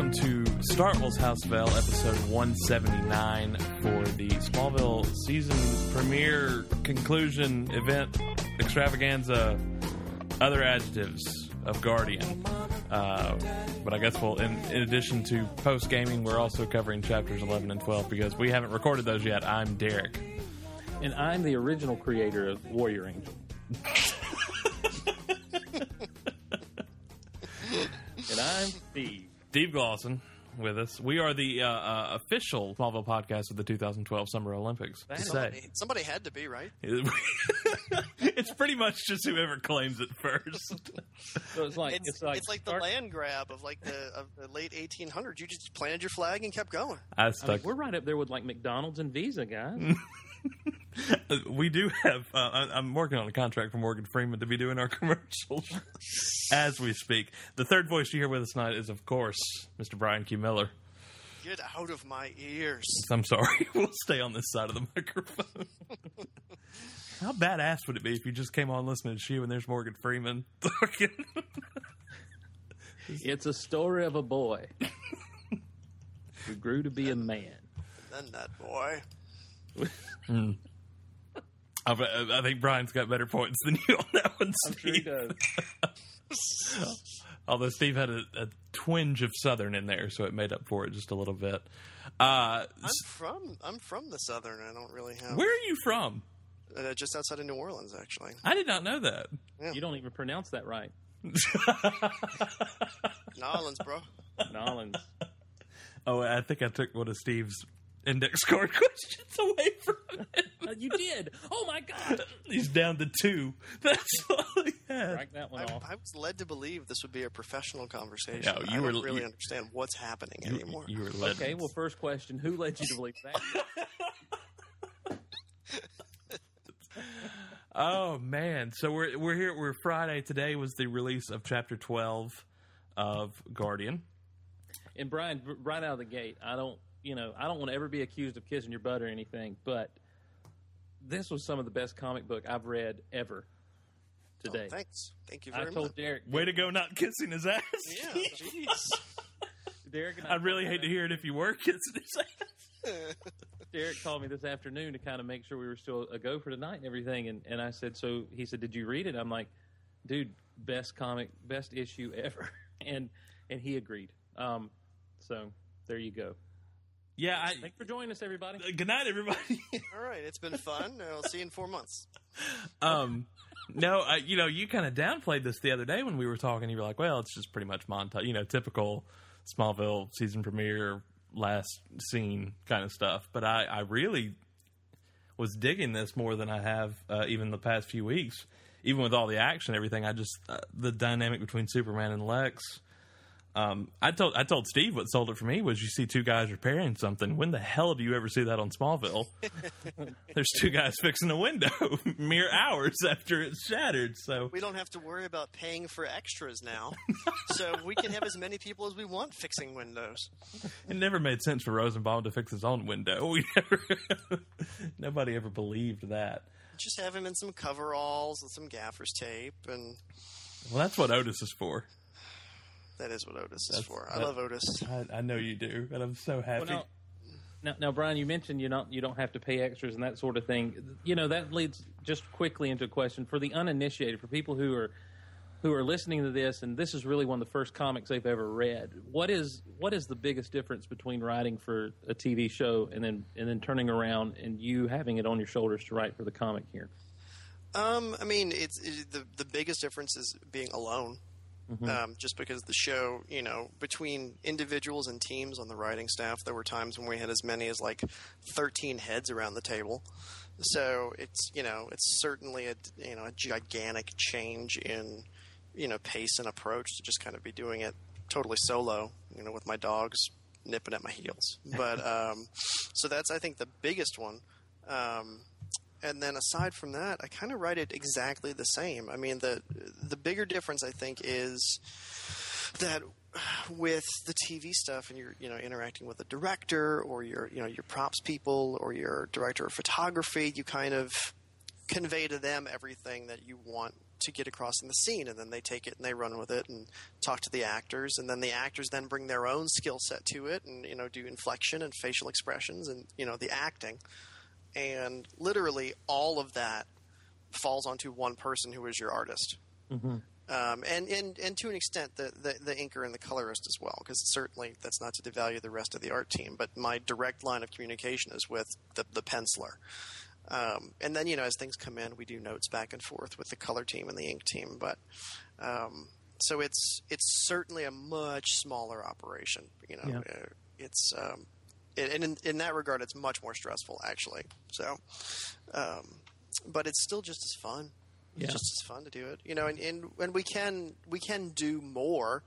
Welcome to Star Wars House of L, episode 179 for the Smallville season premiere conclusion event extravaganza. Other adjectives of Guardian. Uh, but I guess we'll, in, in addition to post gaming, we're also covering chapters 11 and 12 because we haven't recorded those yet. I'm Derek. And I'm the original creator of Warrior Angel. and I'm Steve. Steve Glosson with us. We are the uh, uh, official Smallville podcast of the 2012 Summer Olympics. That to say. Somebody, somebody had to be right. it's pretty much just whoever claims it first. So it's like It's, it's like, it's like the start- land grab of like the of the late 1800s. You just planted your flag and kept going. I I mean, stuck. we're right up there with like McDonald's and Visa, guys. we do have. Uh, I- I'm working on a contract for Morgan Freeman to be doing our commercials as we speak. The third voice you hear with us tonight is, of course, Mr. Bryan Q. Miller. Get out of my ears. I'm sorry. We'll stay on this side of the microphone. How badass would it be if you just came on listening to you and there's Morgan Freeman talking? it's a story of a boy who grew to be a man. Then that boy. I, I think Bryan's got better points than you on that one, I'm sure he Steve. does. Although Steve had a, a twinge of Southern in there, so it made up for it just a little bit. Uh, I'm from I'm from the southern. I don't really have where are you from? uh, just outside of New Orleans actually. I did not know that. You don't even pronounce that right. New Orleans, bro. Nolans. Oh, I think I took one of Steve's index card questions away from him. Uh, you did. Oh my god. He's down to two. That's all he had. Strike that one I, off. I was led to believe this would be a professional conversation. No, you I were- don't really you- understand what's happening You, anymore. you were led. Okay, well, first question: Who led you to believe that? Oh man! So we're we're here. We're Friday. Today was the release of Chapter Twelve of Guardian. And Bryan, r- right out of the gate, I don't, you know, I don't want to ever be accused of kissing your butt or anything, but this was some of the best comic book I've read ever Oh, today. thanks. Thank you I told much. Derek, Way to go! Not kissing his ass. Yeah, jeez. Derek, and I I'd really hate to hear it if you were kissing his ass. Derek called me this afternoon to kind of make sure we were still a go for tonight and everything, and and I said, so he said, did you read it? I'm like, dude, best comic, best issue ever, and and he agreed. Um, so there you go. Yeah. I, Thanks for joining us, everybody. good night, everybody. All right, it's been fun. I'll see you in four months. um, no, I, you know, you kind of downplayed this the other day when we were talking. You were like, "Well, it's just pretty much montage, you know, typical Smallville season premiere, last scene kind of stuff." But I, I really was digging this more than I have uh, even the past few weeks. Even with all the action, and everything, I just uh, the dynamic between Superman and Lex. Um, I told I told Steve what sold it for me was you see two guys repairing something. When the hell do you ever see that on Smallville? There's two guys fixing a window mere hours after it's shattered. So We don't have to worry about paying for extras now, so we can have as many people as we want fixing windows. it never made sense for Rosenbaum to fix his own window. Never, nobody ever believed that. Just have him in some coveralls and some gaffer's tape, and Well, that's what Otis is for. That is what Otis is That's- for. I love Otis. I, I know you do, and I'm so happy. Well, now, now, now, Bryan, you mentioned you not you don't have to pay extras and that sort of thing. You know that leads just quickly into a question for the uninitiated, for people who are who are listening to this, and this is really one of the first comics they've ever read. What is what is the biggest difference between writing for a TV show and then and then turning around and you having it on your shoulders to write for the comic here? Um, I mean, it's it, the the biggest difference is being alone. Um, just because the show, you know, between individuals and teams on the writing staff, there were times when we had as many as like 13 heads around the table. So it's, you know, it's certainly a, you know, a gigantic change in, you know, pace and approach to just kind of be doing it totally solo, you know, with my dogs nipping at my heels. But, um, so that's, I think, the biggest one. Um, and then aside from that, I kind of write it exactly the same. I mean, the the bigger difference I think is that with the TV stuff, and you're you know interacting with a director or your you know your props people or your director of photography, you kind of convey to them everything that you want to get across in the scene, and then they take it and they run with it and talk to the actors, and then the actors then bring their own skill set to it, and you know do inflection and facial expressions and you know the acting, and literally all of that falls onto one person who is your artist. Mm-hmm. Um, and, and, and to an extent, the, the, the inker and the colorist as well, because certainly that's not to devalue the rest of the art team, but my direct line of communication is with the, the penciler. Um, and then, you know, as things come in, we do notes back and forth with the color team and the ink team. But um, so it's it's certainly a much smaller operation. You know, Yeah. Uh, it's um, it, and in, in that regard, it's much more stressful actually. So, um, but it's still just as fun. It's just as fun to do it. You know, and, and and we can we can do more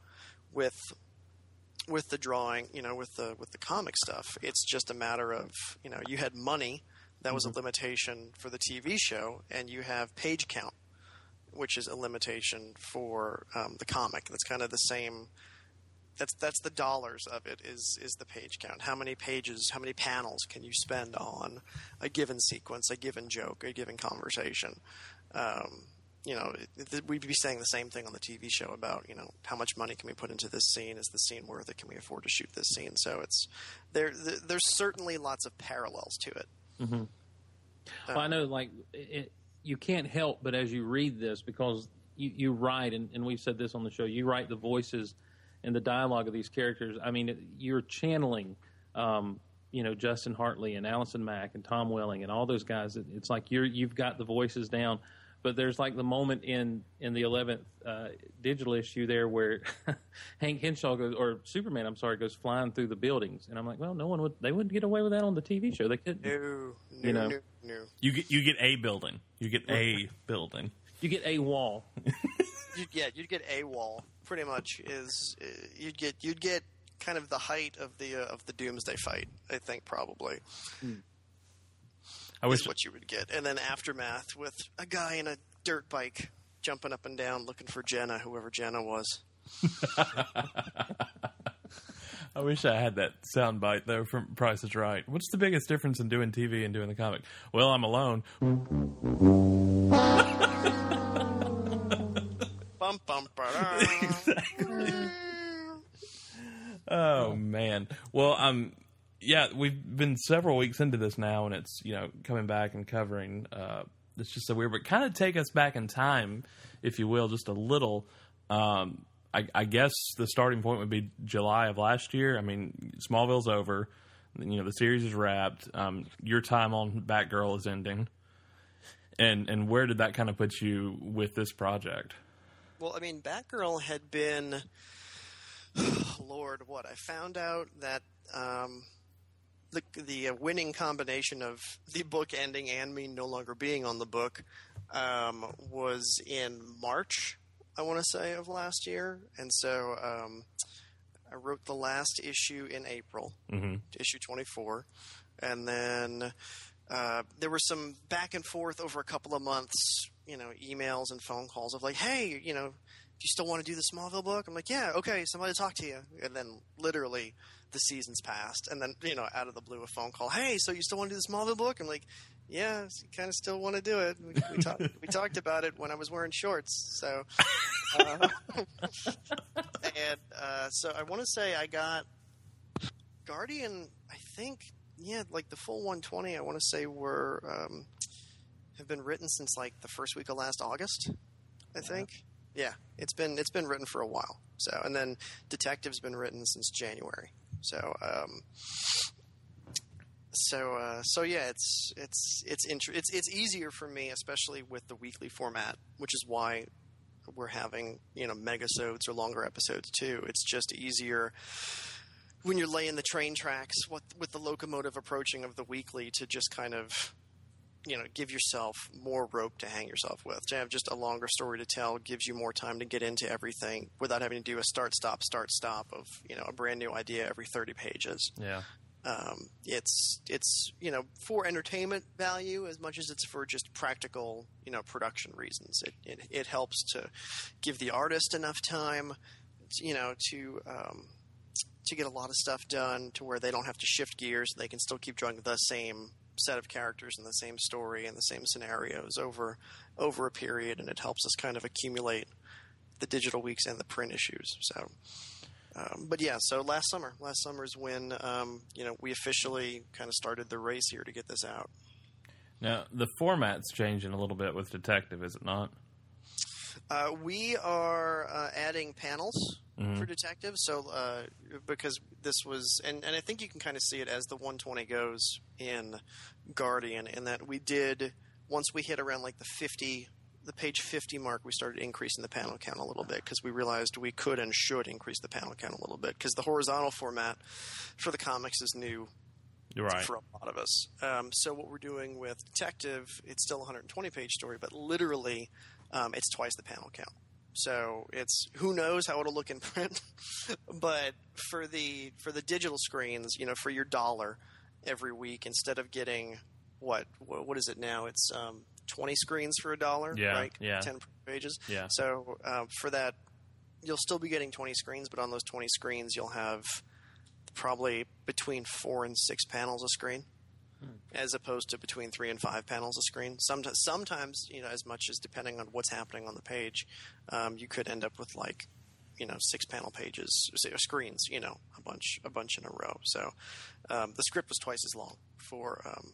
with with the drawing, you know, with the with the comic stuff. It's just a matter of, you know, you had money, that was a limitation for the TV show, and you have page count, which is a limitation for um, the comic. That's kind of the same. That's that's the dollars of it is is the page count. How many pages, how many panels can you spend on a given sequence, a given joke, a given conversation? Um, you know, it- it- we'd be saying the same thing on the TV show about you know how much money can we put into this scene? Is the scene worth it? Can we afford to shoot this scene? So it's there. th- There's certainly lots of parallels to it. Well, I know, like, it, you can't help but as you read this, because you, you write, and, and we've said this on the show, you write the voices and the dialogue of these characters. I mean, you're channeling, um, you know, Justin Hartley and Allison Mack and Tom Welling and all those guys. It's like you're you've got the voices down. But there's like the moment in in the eleventh uh, digital issue there where Hank Henshaw goes, or Superman, I'm sorry, goes flying through the buildings, and I'm like, well, no one would, they wouldn't get away with that on the TV show. They couldn't. No, no, You know. no, no. You get you get a building. You get a building. You get a wall. You'd, yeah, you'd get a wall. Pretty much is uh, you'd get you'd get kind of the height of the uh, of the doomsday fight. I think probably I wish what you would get, and then aftermath with a guy in a dirt bike jumping up and down looking for Jenna, whoever Jenna was. I wish I had that sound bite though from Price is Right. What's the biggest difference in doing TV and doing the comic? Well, I'm alone. Bum bum ba Oh man. Well, um, yeah, we've been several weeks into this now, and it's you know coming back and covering. Uh, it's just so weird, but kind of take us back in time, if you will, just a little. Um, I, I guess the starting point would be July of last year. I mean, Smallville's over. You know, the series is wrapped. Um, your time on Batgirl is ending. And and where did that kind of put you with this project? Well, I mean, Batgirl had been, Lord, what I found out that um, the the uh, winning combination of the book ending and me no longer being on the book um, was in March, I want to say, of last year, and so um, I wrote the last issue in April, Mhm. issue twenty four, and then. Uh, there was some back and forth over a couple of months, you know, emails and phone calls of like, hey, you know, do you still want to do the Smallville book? I'm like, yeah, okay, somebody talk to you. And then literally the seasons passed. And then, you know, out of the blue, a phone call, hey, so you still want to do the Smallville book? I'm like, yeah, kind of still want to do it. We, we, talked, we talked about it when I was wearing shorts. So, uh, and uh, so I want to say I got Guardian, I think, yeah, like the full 120, I want to say were um, have been written since like the first week of last August, I think. Yeah, it's been it's been written for a while. So, and then Detective's been written since January. So, um, so uh, so yeah, it's it's it's inter- it's it's easier for me, especially with the weekly format, which is why we're having you know megasodes or longer episodes too. It's just easier when you're laying the train tracks what, with the locomotive approaching of the weekly to just kind of you know give yourself more rope to hang yourself with to have just a longer story to tell gives you more time to get into everything without having to do a start stop start stop of you know a brand new idea every 30 pages Yeah. um, it's it's you know for entertainment value as much as it's for just practical you know production reasons. It it, it helps to give the artist enough time, you know, to um, to get a lot of stuff done to where they don't have to shift gears. They can still keep drawing the same set of characters and the same story and the same scenarios over over a period, and it helps us kind of accumulate the digital weeks and the print issues. So, um, but yeah, so last summer, last summer is when um, you know we officially kind of started the race here to get this out. Now the format's changing a little bit with Detective, is it not? Uh, we are uh, adding panels Mm-hmm. for detectives. So uh, because this was, and, and I think you can kind of see it as the 120 goes in Guardian, in that we did once we hit around like the 50, the page 50 mark, we started increasing the panel count a little bit because we realized we could and should increase the panel count a little bit because the horizontal format for the comics is new right. for a lot of us. Um, so what we're doing with Detective, it's still a 120 page story, but literally, um, it's twice the panel count. So it's who knows how it'll look in print, but for the for the digital screens, you know, for your dollar every week, instead of getting what what, is it now? It's um, 20 screens for a dollar, Yeah, right? yeah. 10 pages. Yeah. So um, for that, you'll still be getting 20 screens, but on those 20 screens, you'll have probably between four and six panels a screen, as opposed to between three and five panels a screen. Sometimes, sometimes you know, as much as depending on what's happening on the page, um, you could end up with like you know six panel pages say, or screens. You know, a bunch a bunch in a row. So um, the script was twice as long for. Um,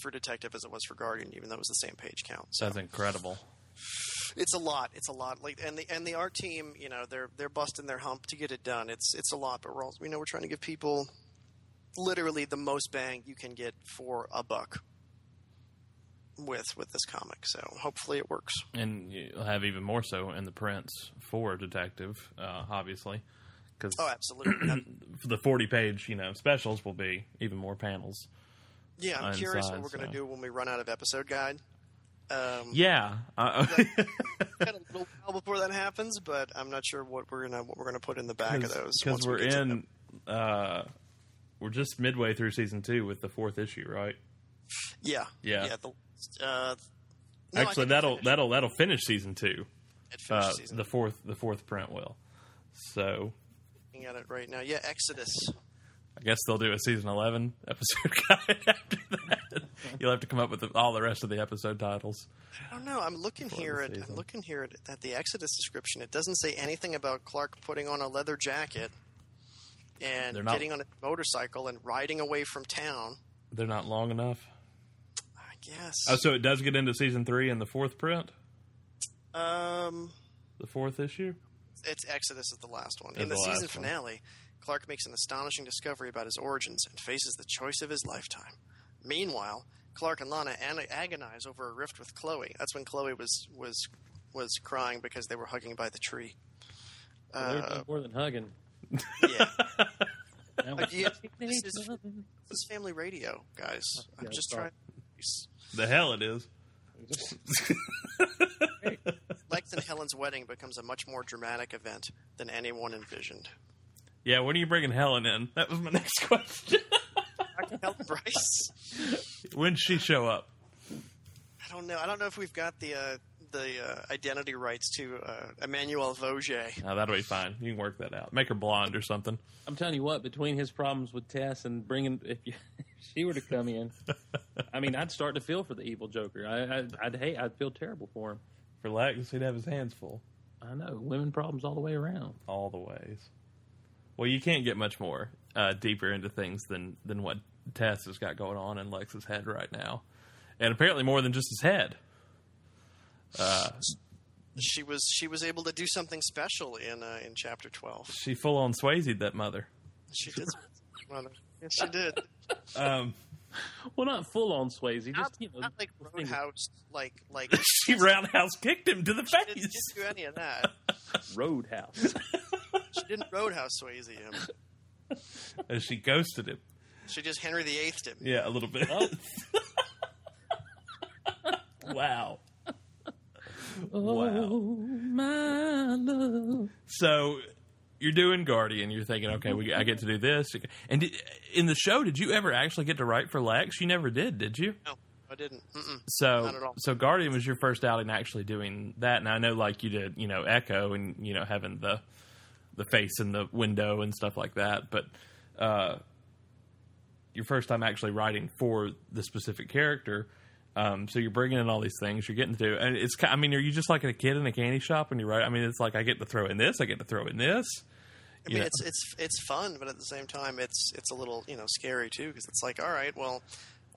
for detective as it was for guardian, even though it was the same page count. So That's incredible. it's a lot. It's a lot. Like and the and the art team, you know, they're they're busting their hump to get it done. It's it's a lot, but we're also, you know we're trying to give people literally the most bang you can get for a buck with with this comic. So hopefully it works. And you'll have even more so in the prints for Detective, uh, obviously, because Oh, absolutely. the forty-page, you know, specials will be even more panels. yeah, I'm curious what we're going to do when we run out of episode guide. Um, Yeah, uh, got a little while before that happens, but I'm not sure what we're gonna what we're gonna put in the back of those because we're we in, uh, we're just midway through season two with the fourth issue, right? Yeah, Yeah. yeah. The, uh, no, Actually, that'll that'll that'll finish season two. it Uh, season the fourth the fourth print will. So looking at it right now. Yeah, Exodus. I guess they'll do a season eleven episode guide after that. You'll have to come up with the, all the rest of the episode titles. I don't know. I'm looking here at I'm looking here at, at the Exodus description. It doesn't say anything about Clark putting on a leather jacket and not- getting on a motorcycle and riding away from town. They're not long enough. I guess. Oh, so it does get into season three in the fourth print, um, the fourth issue. it's Exodus is the last one. Is In the, the season last one. finale, Clark makes an astonishing discovery about his origins and faces the choice of his lifetime. Meanwhile, Clark and Lana an- agonize over a rift with Chloe. That's when Chloe was was was crying because they were hugging by the tree. They're Uh, more than hugging. Yeah. Now yeah, this is- This is family radio, guys. I'm Yeah, just sorry. trying. The hell it is. Lex and Helen's wedding becomes a much more dramatic event than anyone envisioned. Yeah, when are you bringing Helen in? That was my next question. Helen Bryce. when did she show up? I don't know. I don't know if we've got the uh, the uh, identity rights to uh, Emmanuelle Vaugier. Oh, that'll be fine. You can work that out. Make her blonde or something. I'm telling you what, between his problems with Tess and bringing, if, you, if she were to come in, I mean, I'd start to feel for the evil Joker. I, I, I'd hate, I'd feel terrible for him. For Lex, he'd have his hands full I know women problems all the way around. all the ways. Well, you can't get much more uh, deeper into things than than what Tess has got going on in Lex's head right now, and apparently more than just his head. Uh, She was she was able to do something special in uh, in chapter twelve. she full on Swayze that mother. She did. Mother. yes, she did. Um, Well, not full on Swayze, Not, just you know, not like Roadhouse, like like she roundhouse kicked him to the She didn't, face didn't do any of that. Roadhouse. She didn't Roadhouse Swayze him. as she ghosted him. She just Henry VIII him. Yeah, a little bit. Oh. wow. Oh, my love. So you're doing Guardian. You're thinking, okay, we, I get to do this. And did, in the show, did you ever actually get to write for Lex? You never did, did you? No, I didn't. Mm-mm. So, Not at all. so Guardian was your first outing actually doing that. And I know, like you did, you know, Echo and you know having the the face in the window and stuff like that. But uh, your first time actually writing for the specific character. Um, so you're bringing in all these things. You're getting to, do, and it's. I mean, are you just like a kid in a candy shop when you write? I mean, it's like I get to throw in this, I get to throw in this. I mean, know? it's it's it's fun, but at the same time, it's it's a little you know scary too because it's like, all right, well,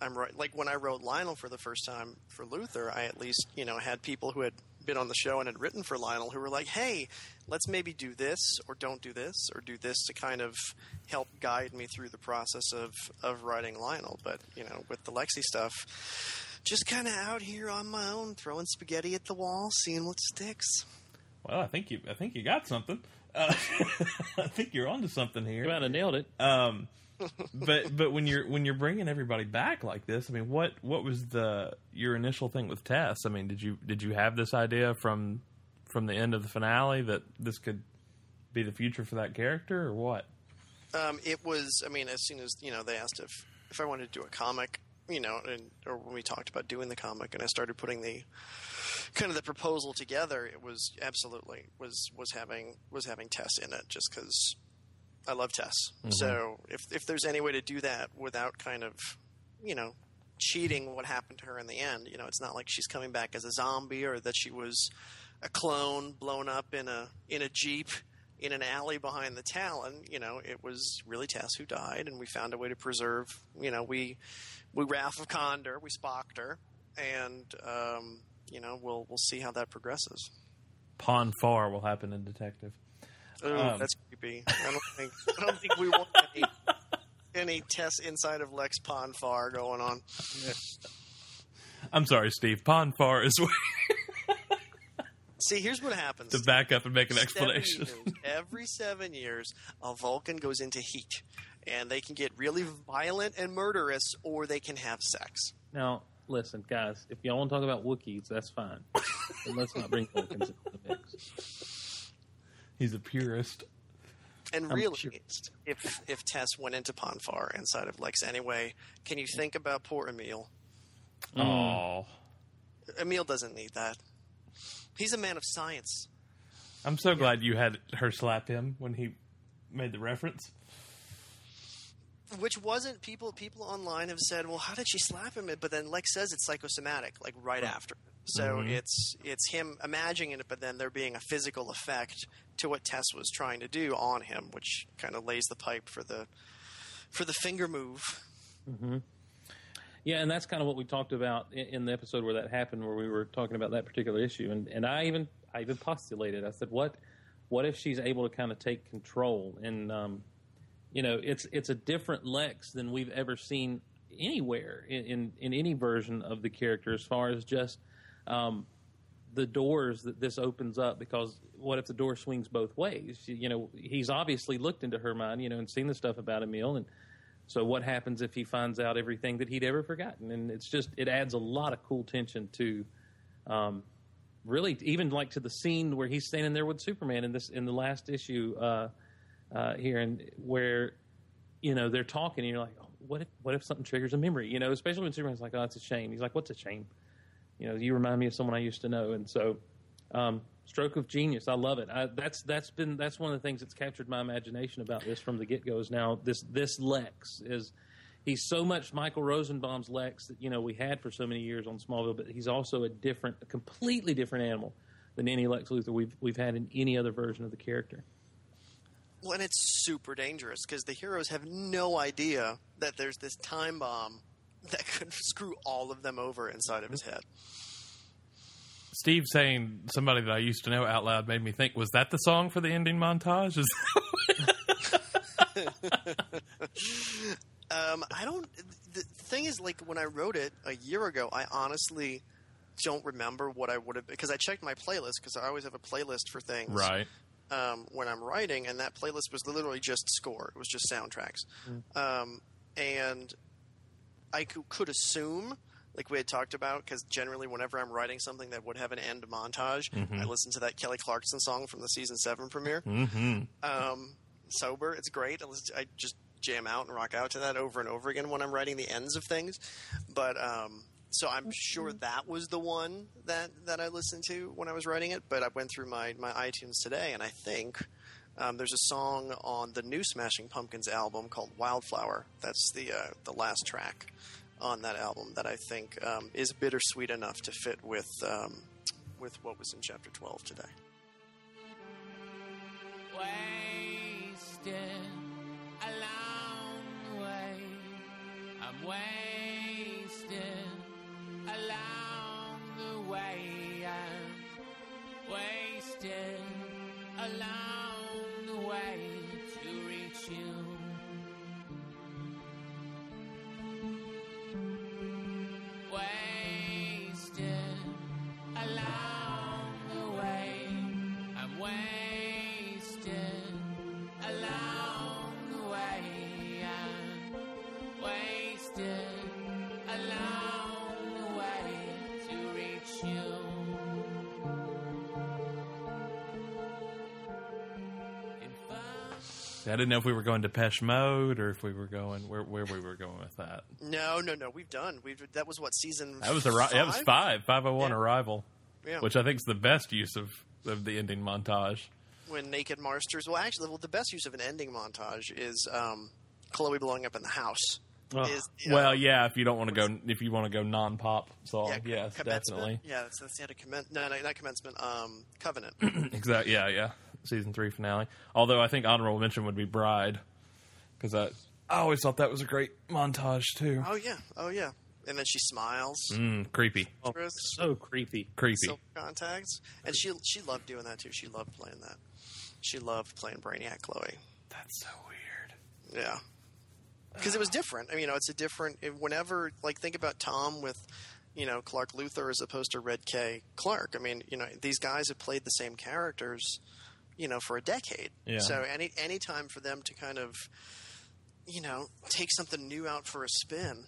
I'm right. Like when I wrote Lionel for the first time for Luthor, I at least you know had people who had been on the show and had written for Lionel who were like, hey, let's maybe do this or don't do this or do this to kind of help guide me through the process of of writing Lionel. But you know, with the Lexi stuff. Just kind of out here on my own, throwing spaghetti at the wall, seeing what sticks. Well, I think you. I think you got something. Uh, I think you're onto something You here. might have nailed it. Um, but but when you're when you're bringing everybody back like this, I mean, what what was the your initial thing with Tess? I mean, did you did you have this idea from from the end of the finale that this could be the future for that character, or what? Um, it was. I mean, as soon as you know, they asked if if I wanted to do a comic, you know, and or when we talked about doing the comic, and I started putting the kind of the proposal together, it was absolutely was was having was having Tess in it, just because I love Tess. Mm-hmm. So if if there's any way to do that without kind of, you know. Cheating what happened to her in the end. You know, it's not like she's coming back as a zombie or that she was a clone blown up in a in a jeep in an alley behind the Talon. You know, it was really Tess who died, and we found a way to preserve. You know, we we Wrath of Condor, we Spocked her, and um, you know, we'll we'll see how that progresses. Pon farr will happen in Detective. Ooh, Um. that's creepy. I don't think I don't think we want any, any Tess inside of Lex Pawn Pon farr going on. I'm sorry, Steve. Pon farr is where See, here's what happens. to back up and make an Seven explanation. years, every seven years, a Vulcan goes into heat, and they can get really violent and murderous, or they can have sex. Now, listen, guys, if y'all want to talk about Wookiees, that's fine. but let's not bring Vulcans into the mix. He's a purist. And I'm really, sure. if if Tess went into Pon farr inside of Lex anyway, can you think about poor Emil? Oh, Emil doesn't need that. He's a man of science. I'm so glad you had her slap him when he made the reference. Which wasn't people people online have said, well, how did she slap him? But then Lex says it's psychosomatic, like right after. So it's it's him imagining it, but then there being a physical effect to what Tess was trying to do on him, which kind of lays the pipe for the for the finger move. Hmm. Yeah, and that's kind of what we talked about in, in the episode where that happened, where we were talking about that particular issue, and and I even I even postulated. I said, what what if she's able to kind of take control? And um, you know, it's it's a different Lex than we've ever seen anywhere in in, in any version of the character, as far as just um, the doors that this opens up because what if the door swings both ways? You know, he's obviously looked into her mind, you know, and seen the stuff about Emil, and so what happens if he finds out everything that he'd ever forgotten? And it's just it adds a lot of cool tension to, um, really even like to the scene where he's standing there with Superman in this in the last issue uh, uh, here, and where you know they're talking, and you're like, oh, what if what if something triggers a memory? You know, especially when Superman's like, oh, it's a shame. He's like, what's a shame? You know, you remind me of someone I used to know, and so. Um, stroke of genius. I love it. I, that's that's been that's one of the things that's captured my imagination about this from the get go. Is now this this Lex is he's so much Michael Rosenbaum's Lex that you know we had for so many years on Smallville, but he's also a different, a completely different animal than any Lex Luthor we've we've had in any other version of the character. Well, and it's super dangerous because the heroes have no idea that there's this time bomb that could screw all of them over inside of his head. Steve saying somebody that I used to know out loud made me think, was that the song for the ending montage? Um, I don't. The thing is, like when I wrote it a year ago, I honestly don't remember what I would have because I checked my playlist because I always have a playlist for things right. Um, when I'm writing, and that playlist was literally just score. It was just soundtracks, um, and I cou- could assume, like we had talked about, because generally whenever I'm writing something that would have an end montage, I listen to that Kelly Clarkson song from the season seven premiere. Mm-hmm. Um, sober, it's great. I, listen to, I just jam out and rock out to that over and over again when I'm writing the ends of things. But um, so I'm sure that was the one that that I listened to when I was writing it. But I went through my my iTunes today, and I think Um, there's a song on the new Smashing Pumpkins album called Wildflower. That's the uh, the last track on that album that I think um, is bittersweet enough to fit with um, with what was in chapter 12 today. Wasted along the way. I'm wasted along the way. I'm wasted along the way I didn't know if we were going Depeche Mode or if we were going where where we were going with that. No, no, no. We've done. We've that was what season. That was a that was five five oh one Yeah. arrival, Yeah. which I think is the best use of of the ending montage. when Naked Marsters. Well, actually, well, the best use of an ending montage is um, Chloe blowing up in the house. Is, you know, Well, yeah, if you don't want to go if you want to go non pop song, yeah, yes, definitely. Yeah, that's, that's the end of commen- No, no, not commencement. Um, Covenant. Exactly. Yeah, yeah. Season three finale. Although I think honorable mention would be Bride, because I I always thought that was a great montage too. oh yeah, oh yeah. And then she smiles. Mm, creepy, Oh, so creepy. creepy. silk contacts, and she she loved doing that too. She loved playing that. She loved playing Brainiac Chloe. That's so weird. Yeah. Because it was different. I mean, you know, it's a different. Whenever, like, think about Tom with, you know, Clark Luthor as opposed to Red K. Clark. I mean, you know, these guys have played the same characters, you know, for a decade. Yeah. So any any time for them to kind of, you know, take something new out for a spin,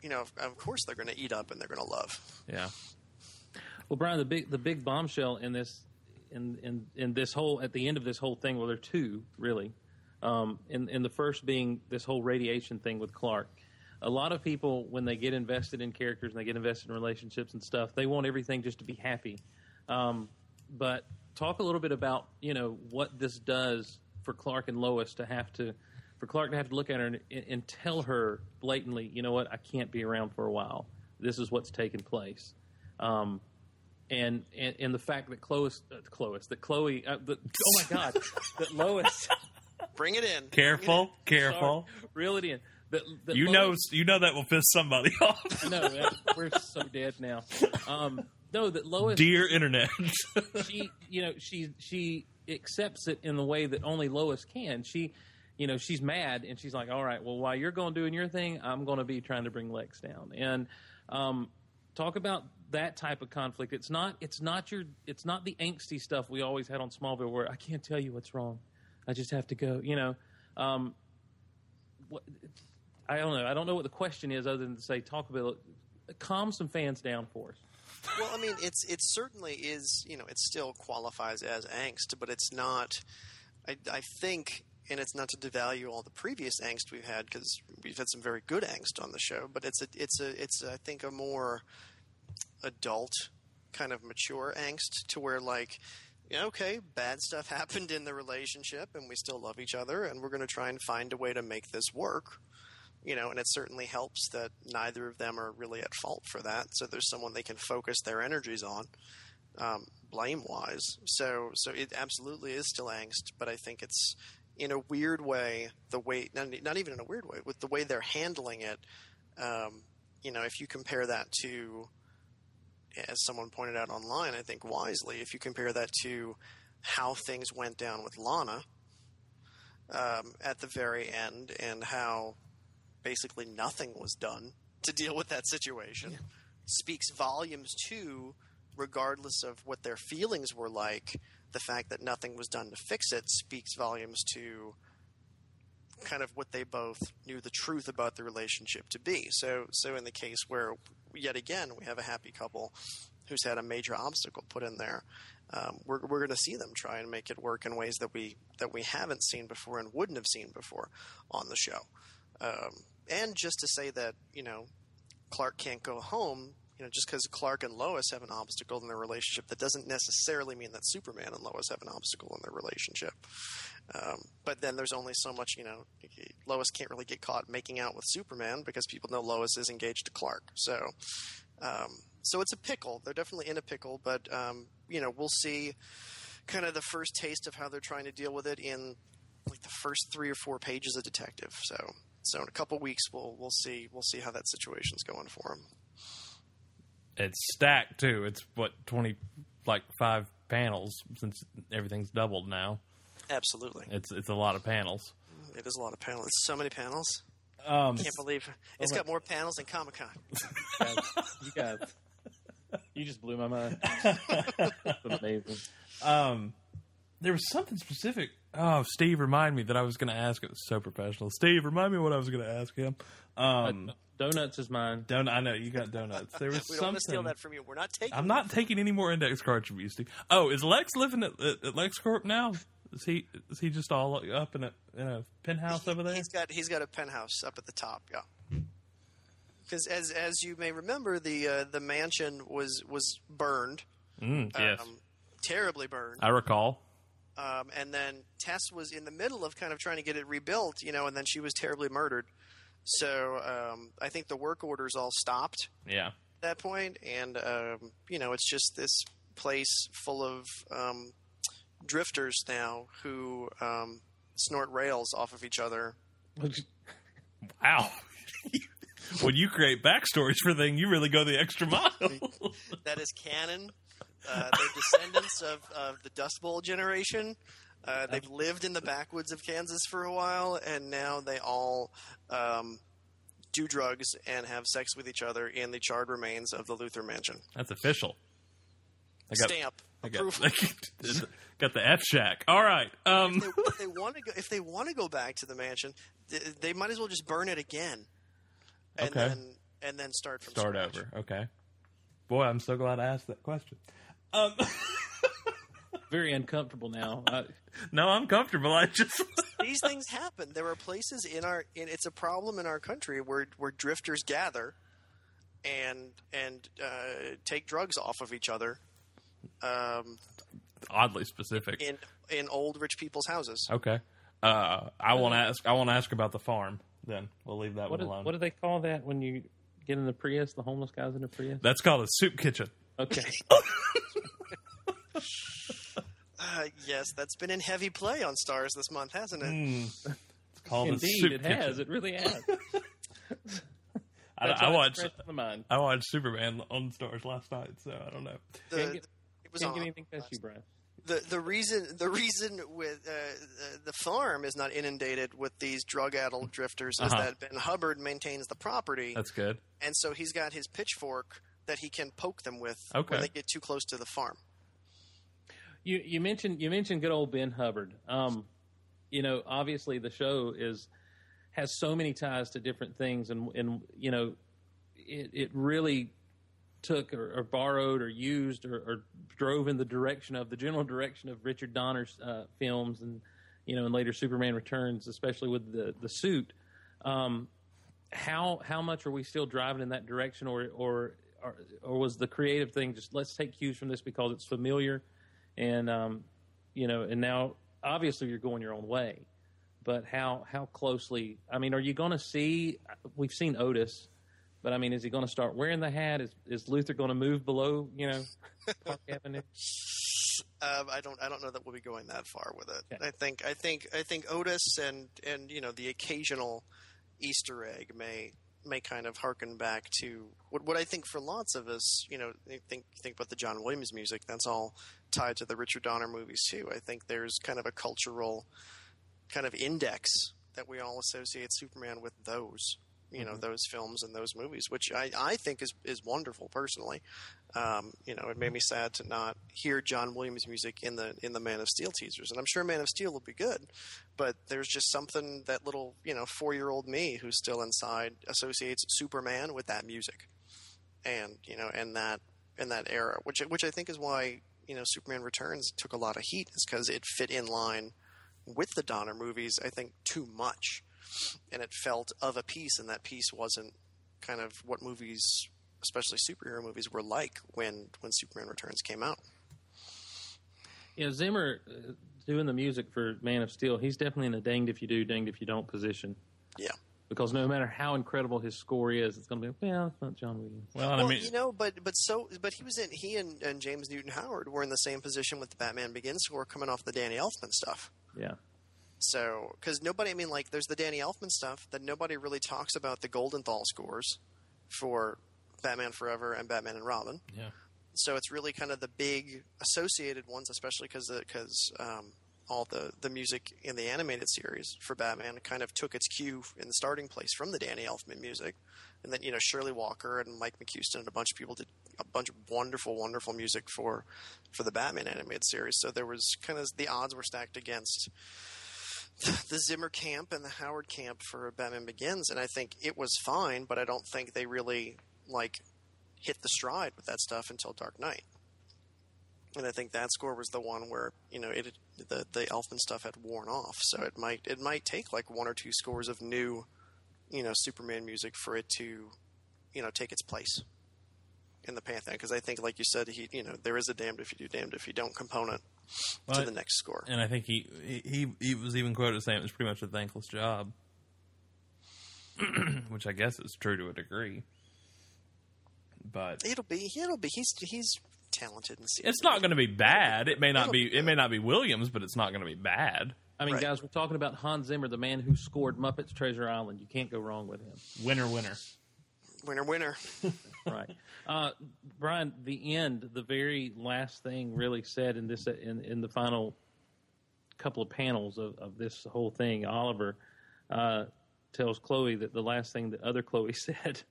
you know, of course they're going to eat up and they're going to love. Yeah. Well, Bryan, the big the big bombshell in this in in in this whole at the end of this whole thing, well, there are two really. Um, and, and the first being this whole radiation thing with Clark. A lot of people, when they get invested in characters and they get invested in relationships and stuff, they want everything just to be happy. Um, but talk a little bit about you know what this does for Clark and Lois to have to, for Clark to have to look at her and, and tell her blatantly, you know what, I can't be around for a while. This is what's taking place. Um, and, and and the fact that Chloe, uh, Chloe, that Chloe, uh, that, oh my God, that Lois, Bring it in. Careful, careful. sorry, reel it in. That, that You Lois- know, you know that will piss somebody off. no, we're so dead now. Um, no, that Lois, Dear internet. she, you know, she she accepts it in the way that only Lois can. She, you know, she's mad and she's like, "All right, well, while you're going doing your thing, I'm going to be trying to bring Lex down." And um, talk about that type of conflict. It's not it's not your it's not the angsty stuff we always had on Smallville where I can't tell you what's wrong. I just have to go. You know, um, what, I don't know. I don't know what the question is other than to say talk about calm some fans down for us. Well, I mean, it's it certainly is. You know, it still qualifies as angst, but it's not. I, I think, and it's not to devalue all the previous angst we've had because we've had some very good angst on the show. But it's a it's a it's I think a more adult kind of mature angst to where like. Okay, bad stuff happened in the relationship, and we still love each other, and we're going to try and find a way to make this work you know, and it certainly helps that neither of them are really at fault for that. So there's someone they can focus their energies on, um, blame wise. So so it absolutely is still angst, but I think it's in a weird way the way not, not even in a weird way with the way they're handling it. Um, you know, if you compare that to, as someone pointed out online, I think wisely, if you compare that to how things went down with Lana um, at the very end and how basically nothing was done to deal with that situation. Speaks volumes to regardless of what their feelings were like the fact that nothing was done to fix it speaks volumes to kind of what they both knew the truth about the relationship to be. So so in the case where yet again we have a happy couple who's had a major obstacle put in there um, we're, we're going to see them try and make it work in ways that we that we haven't seen before and wouldn't have seen before on the show. Um, and just to say that you know Clark can't go home you know, just because Clark and Lois have an obstacle in their relationship, that doesn't necessarily mean that Superman and Lois have an obstacle in their relationship. Um, but then there's only so much, you know, Lois can't really get caught making out with Superman because people know Lois is engaged to Clark. So, um, so it's a pickle. They're definitely in a pickle, but um, you know, we'll see kind of the first taste of how they're trying to deal with it in like the first three or four pages of Detective. So, so in a couple weeks, we'll we'll see we'll see how that situation's going for him. It's stacked too. It's what twenty like five panels since everything's doubled now. Absolutely, It's it's a lot of panels. it is a lot of panels. It's so many panels. Um, Can't believe it's got more panels than Comic Con. you guys, you just blew my mind. That's amazing. um, there was something specific. Oh, Steve, remind me that I was going to ask. It was so professional. Steve, remind me what I was going to ask him. Um, Donuts is mine. don't I know you got donuts? There was We don't want to steal that from you. We're not taking. I'm not taking any more index cards from you, Steve. Oh, is Lex living at, at, at LexCorp now? Is he is he just all up in a in a penthouse over there? He's got he's got a penthouse up at the top. Yeah. Because as as you may remember, the uh, the mansion was was burned, Mm, yes, um, terribly burned. I recall. Um, and then Tess was in the middle of kind of trying to get it rebuilt, you know, and then she was terribly murdered. So um, I think the work orders all stopped Yeah, at that point, and um, you know, it's just this place full of um, drifters now who um, snort rails off of each other. Wow. when you create backstories for things, you really go the extra mile. That is canon. Uh, they're descendants of, of the Dust Bowl generation. Uh, they've lived in the backwoods of Kansas for a while, and now they all um, do drugs and have sex with each other in the charred remains of the Luthor Mansion. That's official. I got, Stamp I got, approval. got the F Shack. All right. Um, if they want to go, if they want to go back to the mansion, th- they might as well just burn it again, and Okay. then and then start from start scratch. over. Okay. Boy, I'm so glad I asked that question. Um, Very uncomfortable now. I, no, I'm comfortable. I just These things happen. There are places in our. In, it's a problem in our country where where drifters gather, and and uh, take drugs off of each other, um, oddly specific. in in old rich people's houses. Okay. Uh, I won't ask. I won't ask about the farm. Then we'll leave that what, one do, alone. what do they call that when you get in the Prius? The homeless guys in the Prius. That's called a soup kitchen. Okay. Uh, yes, that's been in heavy play on Starz this month, hasn't it? Mm. It's called a Indeed, soup it kitchen. has. It really has. I, I watched. fresh on the mind. I watched Superman on Starz last night, so I don't know. The, Can't get- it was Can't on. get anything past you, Bryan. the the reason the reason with uh, uh, the farm is not inundated with these drug addled drifters is Uh-huh. that Ben Hubbard maintains the property, That's good. and so he's got his pitchfork that he can poke them with Okay. when they get too close to the farm. You you mentioned you mentioned good old Ben Hubbard. Um, you know, obviously the show is has so many ties to different things, and and you know, it it really took or, or borrowed or used or, or drove in the direction of the general direction of Richard Donner's uh, films, and you know, and later Superman Returns, especially with the the suit. Um, how how much are we still driving in that direction, or or or, or was the creative thing just let's take cues from this because it's familiar? And um, you know, and now obviously you're going your own way, but how how closely? I mean, are you going to see? We've seen Otis, but I mean, is he going to start wearing the hat? Is is Luthor going to move below? You know, Park Avenue. Um, I don't I don't know that we'll be going that far with it. Okay. I think I think I think Otis and and you know the occasional Easter egg may may kind of harken back to what what I think for lots of us, you know, think think about the John Williams music. That's all tied to the Richard Donner movies too. I think there's kind of a cultural kind of index that we all associate Superman with those. You know those films and those movies, which I, I think is is wonderful personally. Um, you know, it made me sad to not hear John Williams music in the in the Man of Steel teasers, and I'm sure Man of Steel will be good, but there's just something that little you know four year old me who's still inside associates Superman with that music, and you know, and that in that era, which which I think is why you know Superman Returns took a lot of heat, is because it fit in line with the Donner movies. I think too much, and it felt of a piece, and that piece wasn't kind of what movies especially superhero movies, were like when when Superman Returns came out. Yeah, Zimmer uh, doing the music for Man of Steel, he's definitely in a danged if you do, danged if you don't position. Yeah. Because no matter how incredible his score is, it's going to be, well, it's not John Williams. Well, well, I mean, you know, but but so but he was in he and, and James Newton Howard were in the same position with the Batman Begins score coming off the Danny Elfman stuff. Yeah. So because nobody, I mean, like there's the Danny Elfman stuff that nobody really talks about the Goldenthal scores for Batman Forever and Batman and Robin. yeah. So it's really kind of the big associated ones, especially because because um, all the the music in the animated series for Batman kind of took its cue in the starting place from the Danny Elfman music, and then you know Shirley Walker and Mike McCuistion and a bunch of people did a bunch of wonderful, wonderful music for for the Batman animated series. So there was kind of the odds were stacked against the Zimmer camp and the Howard camp for Batman Begins, and I think it was fine, but I don't think they really like hit the stride with that stuff until Dark Knight. And I think that score was the one where you know it the the Elfman stuff had worn off, so it might it might take like one or two scores of new, you know, Superman music for it to, you know, take its place in the pantheon. Because I think, like you said, he you know there is a damned if you do, damned if you don't component to Well, the next score. And I think he he he was even quoted saying it was pretty much a thankless job, which I guess is true to a degree. But It'll be it'll be he's he's talented and it's not going to be bad. It may not be it may not be Williams, but it's not going to be bad. I mean, Right. guys, we're talking about Hans Zimmer, the man who scored Muppets Treasure Island. You can't go wrong with him. Winner, winner. winner winner. right. Uh, Bryan, the end, the very last thing really said in this in, in the final couple of panels of, of this whole thing, Oliver uh, tells Chloe that the last thing that other Chloe said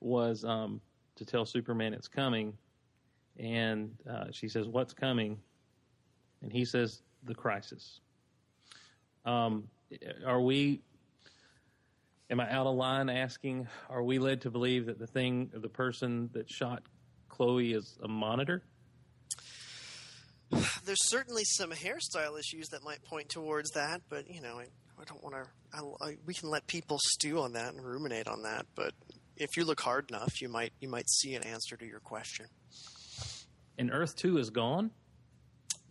was um, to tell Superman it's coming, and uh, she says, "What's coming?" And he says, "The crisis." Um, are we Am I out of line asking, are we led to believe that the thing, the person that shot Chloe is a monitor? There's certainly some hairstyle issues that might point towards that, but you know, I, I don't want to. We can let people stew on that and ruminate on that, but if you look hard enough, you might you might see an answer to your question. And Earth 2 is gone?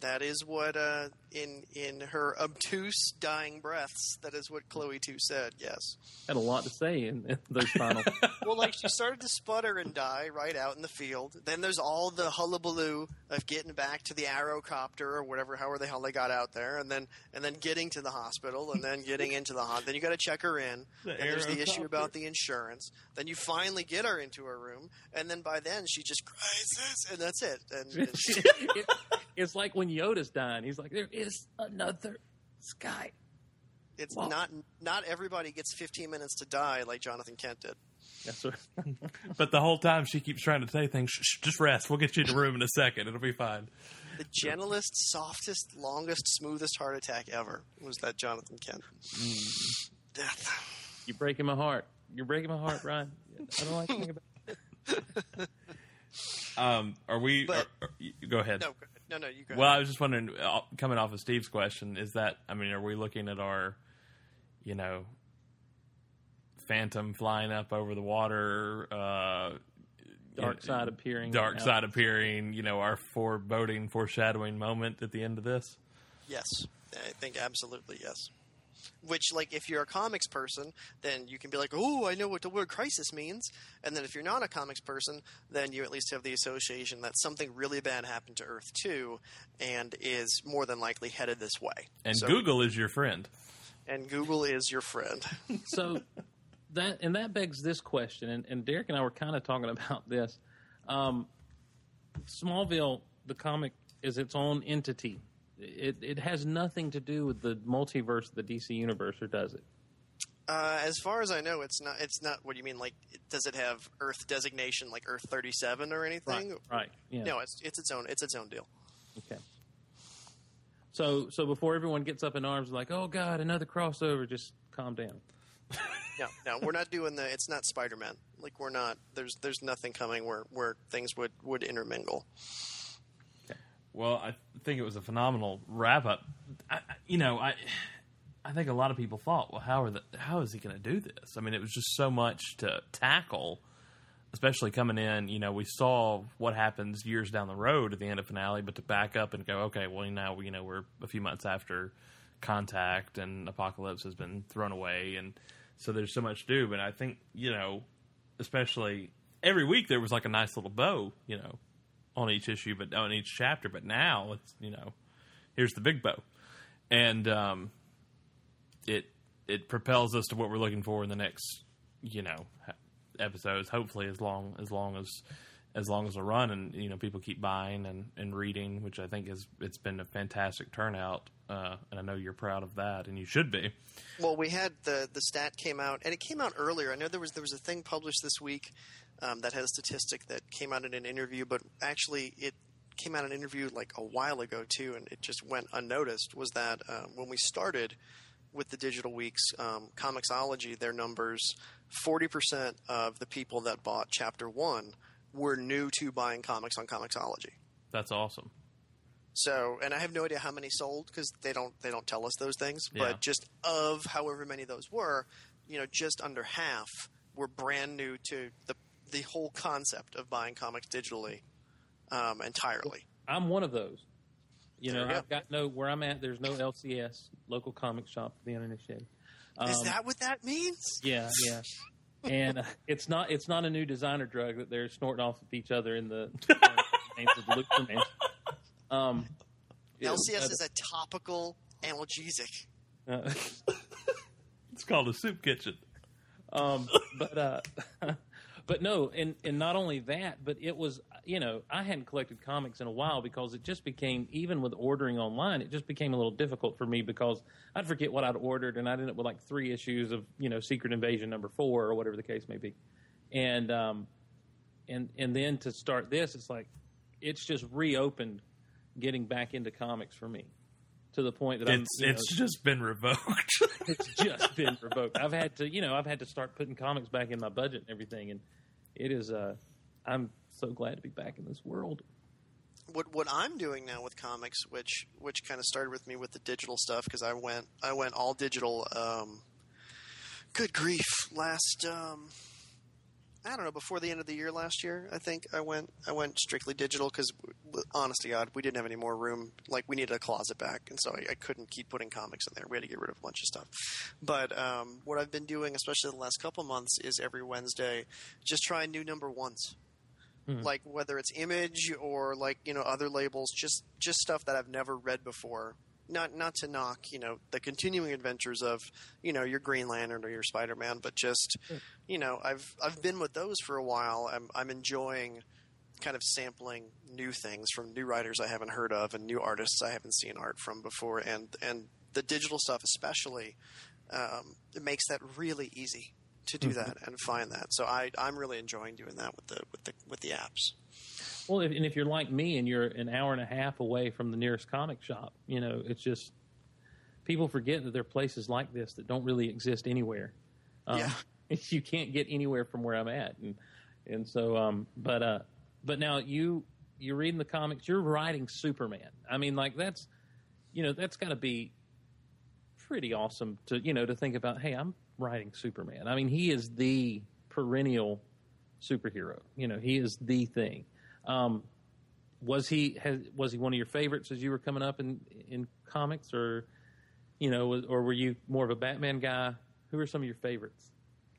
That is what uh, in in her obtuse dying breaths. That is what Chloe too said. Yes. Had a lot to say in, in those final. well, like she started to sputter and die right out in the field. Then there's all the hullabaloo of getting back to the arrow copter or whatever, however the hell they got out there, and then and then getting to the hospital, and then getting into the hospital. Then you got to check her in. The and there's the issue about the insurance. Then you finally get her into her room, and then by then she just cries, and that's it. And, and It- it's like when Yoda's dying. He's like, there is another sky. it's Wow. not not everybody gets 15 minutes to die like Jonathan Kent did. That's what, But the whole time she keeps trying to say things. Shh, shh, just rest. We'll get you in the room in a second. It'll be fine. The gentlest, softest, longest, smoothest heart attack ever was that Jonathan Kent. Death. you're breaking my heart. You're breaking my heart, Bryan. I don't like to think about Um, are we? But- are- are- go ahead. No, go ahead. No, no. You go. Well, ahead. I was just wondering, uh, coming off of Steve's question, is that I mean, are we looking at our, you know, Phantom flying up over the water, uh, Dark you- side appearing. dark out. side appearing, you know, our foreboding, foreshadowing moment at the end of this? yes, I think absolutely yes. Which, like, if you're a comics person, then you can be like, "Oh, I know what the word crisis means." And then if you're not a comics person, then you at least have the association that something really bad happened to Earth 2 and is more than likely headed this way. And So- Google is your friend. and Google is your friend. so that and that begs this question, and, and Derek and I were kind of talking about this. Um, Smallville, the comic, is its own entity. It it has nothing to do with the multiverse of the DC universe, or does it? Uh, as far as I know, it's not. It's not. What do you mean? Like, does it have Earth designation, like Earth thirty seven or anything? Right. Yeah. No, it's it's its own. It's its own deal. Okay. So so before everyone gets up in arms like, oh God, another crossover, just calm down. No, no, we're not doing the. It's not Spider Man. Like, we're not. There's there's nothing coming where where things would would intermingle. Well, I think it was a phenomenal wrap up. I, you know, I I think a lot of people thought, well, how are the how is he going to do this? I mean, it was just so much to tackle. especially coming in, you know, we saw what happens years down the road at the end of finale, but to back up and go, okay, well now you know we're a few months after contact and apocalypse has been thrown away, and so there's so much to do. But I think you know, especially every week there was like a nice little bow, you know, on each issue, but on each chapter. But now it's you know, here's the big bow, and um, it it propels us to what we're looking for in the next you know episodes. Hopefully, as long as long as as long as a run, and you know people keep buying and, and reading, which I think is it's been a fantastic turnout, uh, and I know you're proud of that, and you should be. Well, we had the the stat came out, and it came out earlier. I know there was there was a thing published this week um, that had a statistic that came out in an interview, but actually it came out in an interview like a while ago too, and it just went unnoticed. Was that uh, when we started with the digital weeks, um, Comixology, their numbers, forty percent of the people that bought Chapter One were new to buying comics on Comixology. That's awesome. So, and I have no idea how many sold because they don't they don't tell us those things. Yeah. But just of however many those were, you know, just under half were brand new to the the whole concept of buying comics digitally um, entirely. I'm one of those. You There know, you. I've got no where I'm at. There's no LCS, local comic shop for the uninitiated. Is Um, that what that means? Yeah, yeah. And uh, it's not it's not a new designer drug that they're snorting off of each other in the names of Mansion. Um, LCS uh, is a topical analgesic. uh, It's called a soup kitchen. um, but uh, but no, and and not only that, but it was you know I hadn't collected comics in a while because it just became even with ordering online, it just became a little difficult for me because I'd forget what I'd ordered and I'd end up with like three issues of you know Secret Invasion number four or whatever the case may be, and um, and and then to start this, it's like it's just reopened getting back into comics for me to the point that I'm It's you know, it's just been revoked. it's just been revoked. I've had to, you know, I've had to start putting comics back in my budget and everything, and it is. Uh, I'm so glad to be back in this world. what what I'm doing now with comics, which which kind of started with me with the digital stuff because I went I went all digital. Um, good grief! Last um, I don't know before the end of the year last year, I think I went I went strictly digital because, honest to God, we didn't have any more room. Like we needed a closet back, and so I, I couldn't keep putting comics in there. We had to get rid of a bunch of stuff. But um, what I've been doing, especially the last couple months, is every Wednesday just trying new number ones like whether it's image or like you know other labels just just stuff that i've never read before not not to knock you know the continuing adventures of you know your green lantern or your spider-man but just you know i've i've been with those for a while i'm i'm enjoying kind of sampling new things from new writers i haven't heard of and new artists i haven't seen art from before and and the digital stuff especially um, it makes that really easy to do that and find that. So I I'm really enjoying doing that with the with the with the apps. Well, if, and if you're like me and you're an hour and a half away from the nearest comic shop, you know, it's just people forget that there are places like this that don't really exist anywhere. Um, Yeah. you can't get anywhere from where I'm at, and and so, um, but uh, but now you you're reading the comics, you're writing Superman. I mean, like that's you know that's got to be pretty awesome to you know to think about. Hey, I'm writing Superman. I mean, he is the perennial superhero. You know, he is the thing. Um, was he has, was he one of your favorites as you were coming up in in comics, or you know, or were you more of a Batman guy? Who are some of your favorites?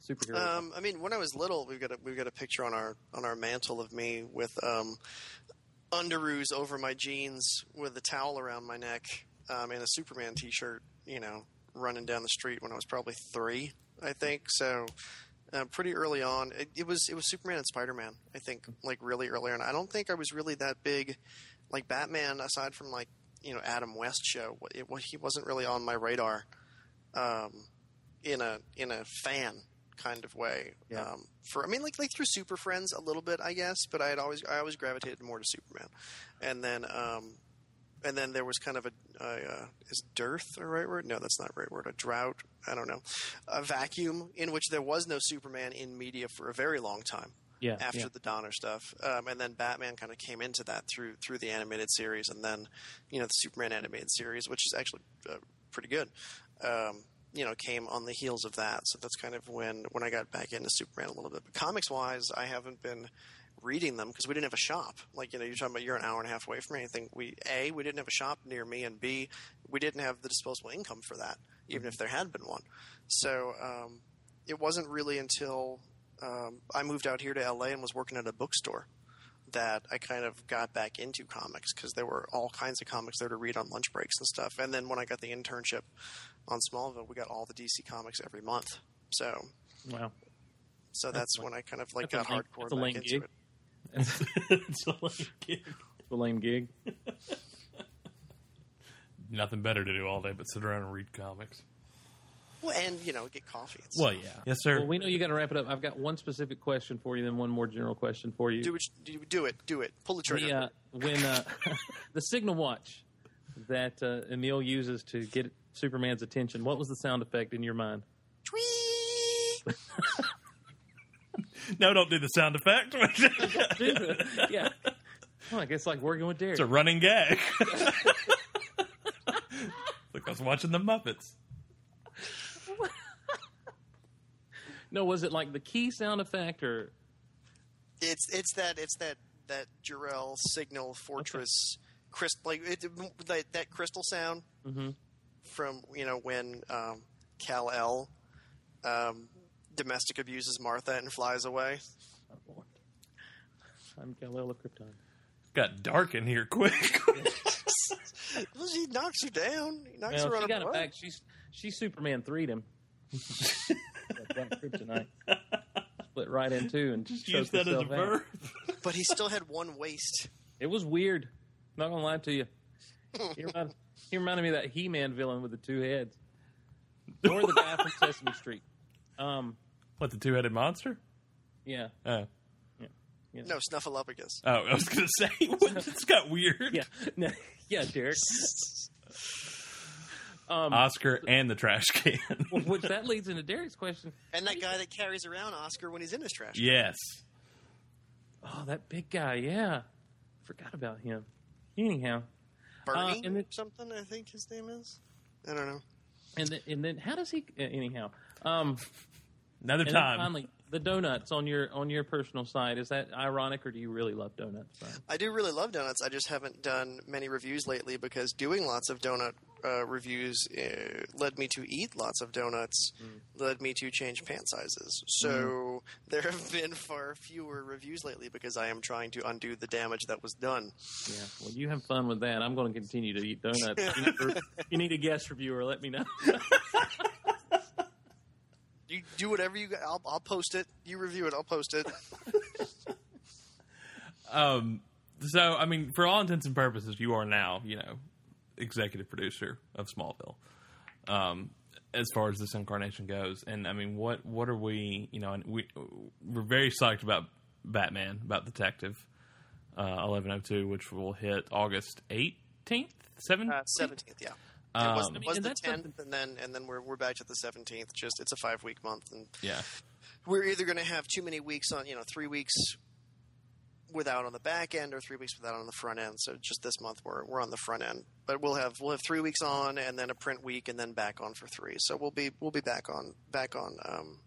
Superheroes. Um, I mean, when I was little, we've got a, we've got a picture on our on our mantle of me with um, underoos over my jeans with a towel around my neck um, and a Superman T-shirt. You know, running down the street when I was probably three, I think. So. Uh, pretty early on, it, it was it was Superman and Spider Man. I think like really early on. I don't think I was really that big, like Batman. Aside from like you know Adam West show, it, he wasn't really on my radar. Um, in a in a fan kind of way. Yeah. Um, for I mean, like like through Super Friends a little bit, I guess, but I had always I always gravitated more to Superman, and then um, and then there was kind of a, a uh, is dearth a right word? No, that's not the right word. A drought. I don't know. A vacuum in which there was no Superman in media for a very long time yeah, after yeah. the Donner stuff, um, and then Batman kind of came into that through through the animated series, and then you know the Superman animated series, which is actually uh, pretty good. Um, you know came on the heels of that. So that's kind of when when I got back into Superman a little bit. But comics wise, I haven't been reading them because we didn't have a shop. Like you know, you're talking about you're an hour and a half away from anything. We a we didn't have a shop near me, and b we didn't have the disposable income for that, even if there had been one. So um, it wasn't really until um, I moved out here to LA and was working at a bookstore that I kind of got back into comics because there were all kinds of comics there to read on lunch breaks and stuff. And then when I got the internship on Smallville, we got all the DC comics every month. So Wow. so that's, when I kind of like got a lame- hardcore a back lame into gig. it. it's a lame gig. The lame gig. Nothing better to do all day but sit around and read comics. Well, and you know, get coffee. And Well, yeah, yes, sir. Well, we know you got to wrap it up. I've got one specific question for you, then one more general question for you. do it, do, do it, do it. Pull the trigger. The, uh, when uh, the signal watch that uh, Emil uses to get Superman's attention, what was the sound effect in your mind? Tweet. no, don't do the sound effect. yeah. Oh, I guess like working with Derek. it's a running gag. Like I was watching the Muppets. No, was it like the key sound effect or It's it's that it's that that Jor-El signal fortress crystal like it, that that crystal sound Mhm. from you know when um, Kal-El um, domestic abuses Martha and flies away. I'm Kal-El of Krypton? Got dark in here quick. Well, he knocks her down. He knocks Well, her she on got her it back. She's she Superman threed him. Kryptonite split right in two and Just choked use that as a herself verb. But he still had one waist. It was weird. Not gonna lie to you. He reminded, he reminded me of that He-Man villain with the two heads, or the guy from Sesame Street. Um, What the two-headed monster? yeah, Oh, No, Snuffleupagus. oh, I was gonna say it's got weird. yeah, no, yeah, Derek. Um, Oscar and the trash can. which that leads into Derek's question. And that guy that carries around Oscar when he's in his trash. yes. Oh, that big guy. Yeah, forgot about him. Anyhow, Bernie Uh, and or something, I think his name is. I don't know. and then, and then how does he? uh, Anyhow, um, Another time. finally, the donuts on your on your personal side is that ironic or do you really love donuts? Bryan? I do really love donuts. I just haven't done many reviews lately because doing lots of donut uh, reviews uh, led me to eat lots of donuts, led me to change pant sizes. So there have been far fewer reviews lately because I am trying to undo the damage that was done. Yeah. Well, you have fun with that. I'm going to continue to eat donuts. You, need, you need a guest reviewer, let me know. Do whatever you. I'll, I'll post it. You review it. I'll post it. Um, so, I mean, for all intents and purposes, you are now, you know, executive producer of Smallville. Um, as far as this incarnation goes, and I mean, what what are we? You know, and we we're very psyched about Batman, about Detective uh, eleven oh two, which will hit August eighteenth, seventeenth. Uh, Seventeenth, yeah. Um, it was, it was the tenth, and then and then we're we're back to the seventeenth. Just it's a five week month, and yeah, we're either going to have too many weeks on, you know, three weeks without on the back end or three weeks without on the front end. So just this month we're we're on the front end, but we'll have we'll have three weeks on and then a print week and then back on for three. So we'll be we'll be back on back on um,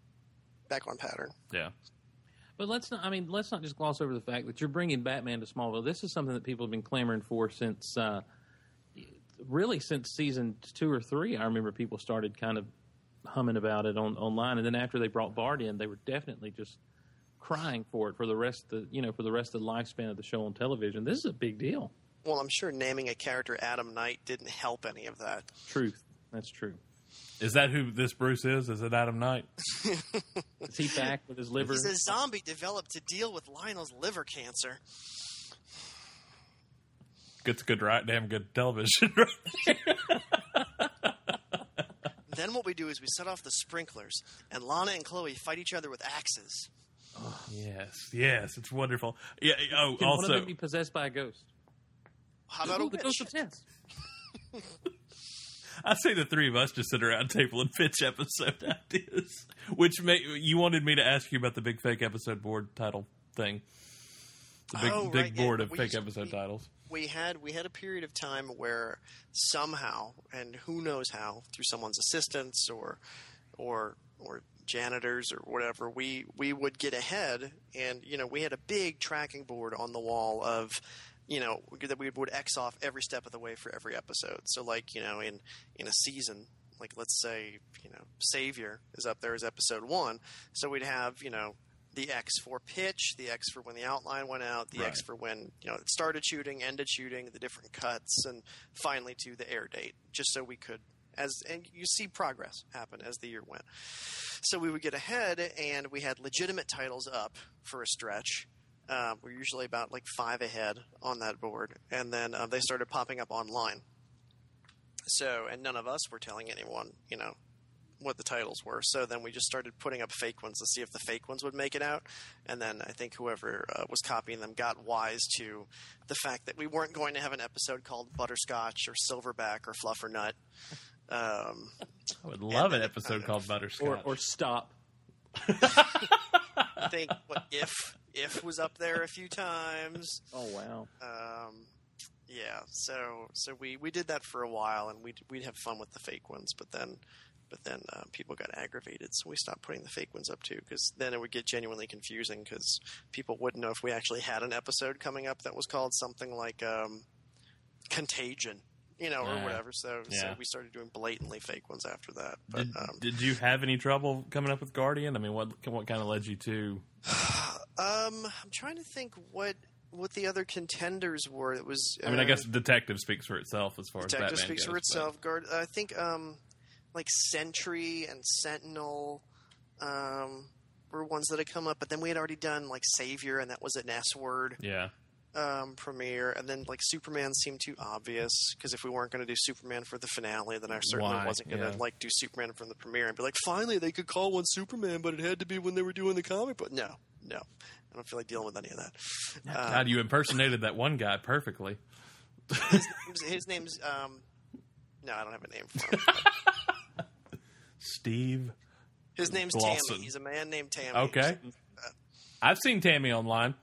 back on pattern. yeah. But let's not. I mean, let's not just gloss over the fact that you're bringing Batman to Smallville. This is something that people have been clamoring for since, uh, really, since season two or three. I remember people started kind of humming about it on online, and then after they brought Bart in, they were definitely just crying for it for the rest of the you know for the rest of the lifespan of the show on television. This is a big deal. Well, I'm sure naming a character Adam Knight didn't help any of that. Truth. That's true. Is that who this Bruce is? Is it Adam Knight? Is he back with his liver? He's a zombie developed to deal with Lionel's liver cancer. Gets good, right? Damn good television. right. Then what we do is we set off the sprinklers, and Lana and Chloe fight each other with axes. yes, yes, it's wonderful. Yeah. Oh, Can one of also, them be possessed by a ghost? How about a the witch? ghost of Tess. I say the three of us just sit around table and pitch episode ideas. Which may, you wanted me to ask you about the big fake episode board title thing. The big Oh, big right, yeah, board but of fake used- episode we- titles. We had we had a period of time where somehow, and who knows how, through someone's assistance or or or janitors or whatever, we we would get ahead, and you know we had a big tracking board on the wall of you know that we would X off every step of the way for every episode. So like you know in in a season. Like let's say, you know, Savior is up there as episode one, so we'd have, you know, the X for pitch, the X for when the outline went out, the X for when you know it started shooting, ended shooting, the different cuts, and finally to the air date, just so we could as and you see progress happen as the year went. So we would get ahead, and we had legitimate titles up for a stretch. Uh, we're usually about like five ahead on that board, and then uh, they started popping up online. So, and none of us were telling anyone, you know, what the titles were. So then we just started putting up fake ones to see if the fake ones would make it out. And then I think whoever uh, was copying them got wise to the fact that we weren't going to have an episode called Butterscotch or Silverback or Fluffernut. Um, I would love an episode called Butterscotch. Or, or stop. I think what if if was up there a few times. Oh wow. Um, yeah, so so we, we did that for a while, and we'd we'd have fun with the fake ones, but then but then uh, people got aggravated, so we stopped putting the fake ones up too, because then it would get genuinely confusing, because people wouldn't know if we actually had an episode coming up that was called something like um, Contagion, you know, Yeah. or whatever. So so we started doing blatantly fake ones after that. But Did, um, did you have any trouble coming up with Guardian? I mean, what what kind of led you to? um, I'm trying to think what what the other contenders were. It was. I mean, I uh, guess Detective speaks for itself as far as Detective Batman speaks goes, for itself. Guard, I think, um, like Sentry and Sentinel um, were ones that had come up, but then we had already done like Savior, and that was an S word yeah, um, premiere, and then like Superman seemed too obvious because if we weren't going to do Superman for the finale, then I certainly Why? wasn't going to Yeah. like do Superman from the premiere and be like, finally they could call one Superman, but it had to be when they were doing the comic. But no, no, I don't feel like dealing with any of that. Uh, God, you impersonated that one guy perfectly. his, his name's um, no, I don't have a name for him. Steve. His name's Glosson. Tammy. He's a man named Tammy. Okay, I've seen Tammy online.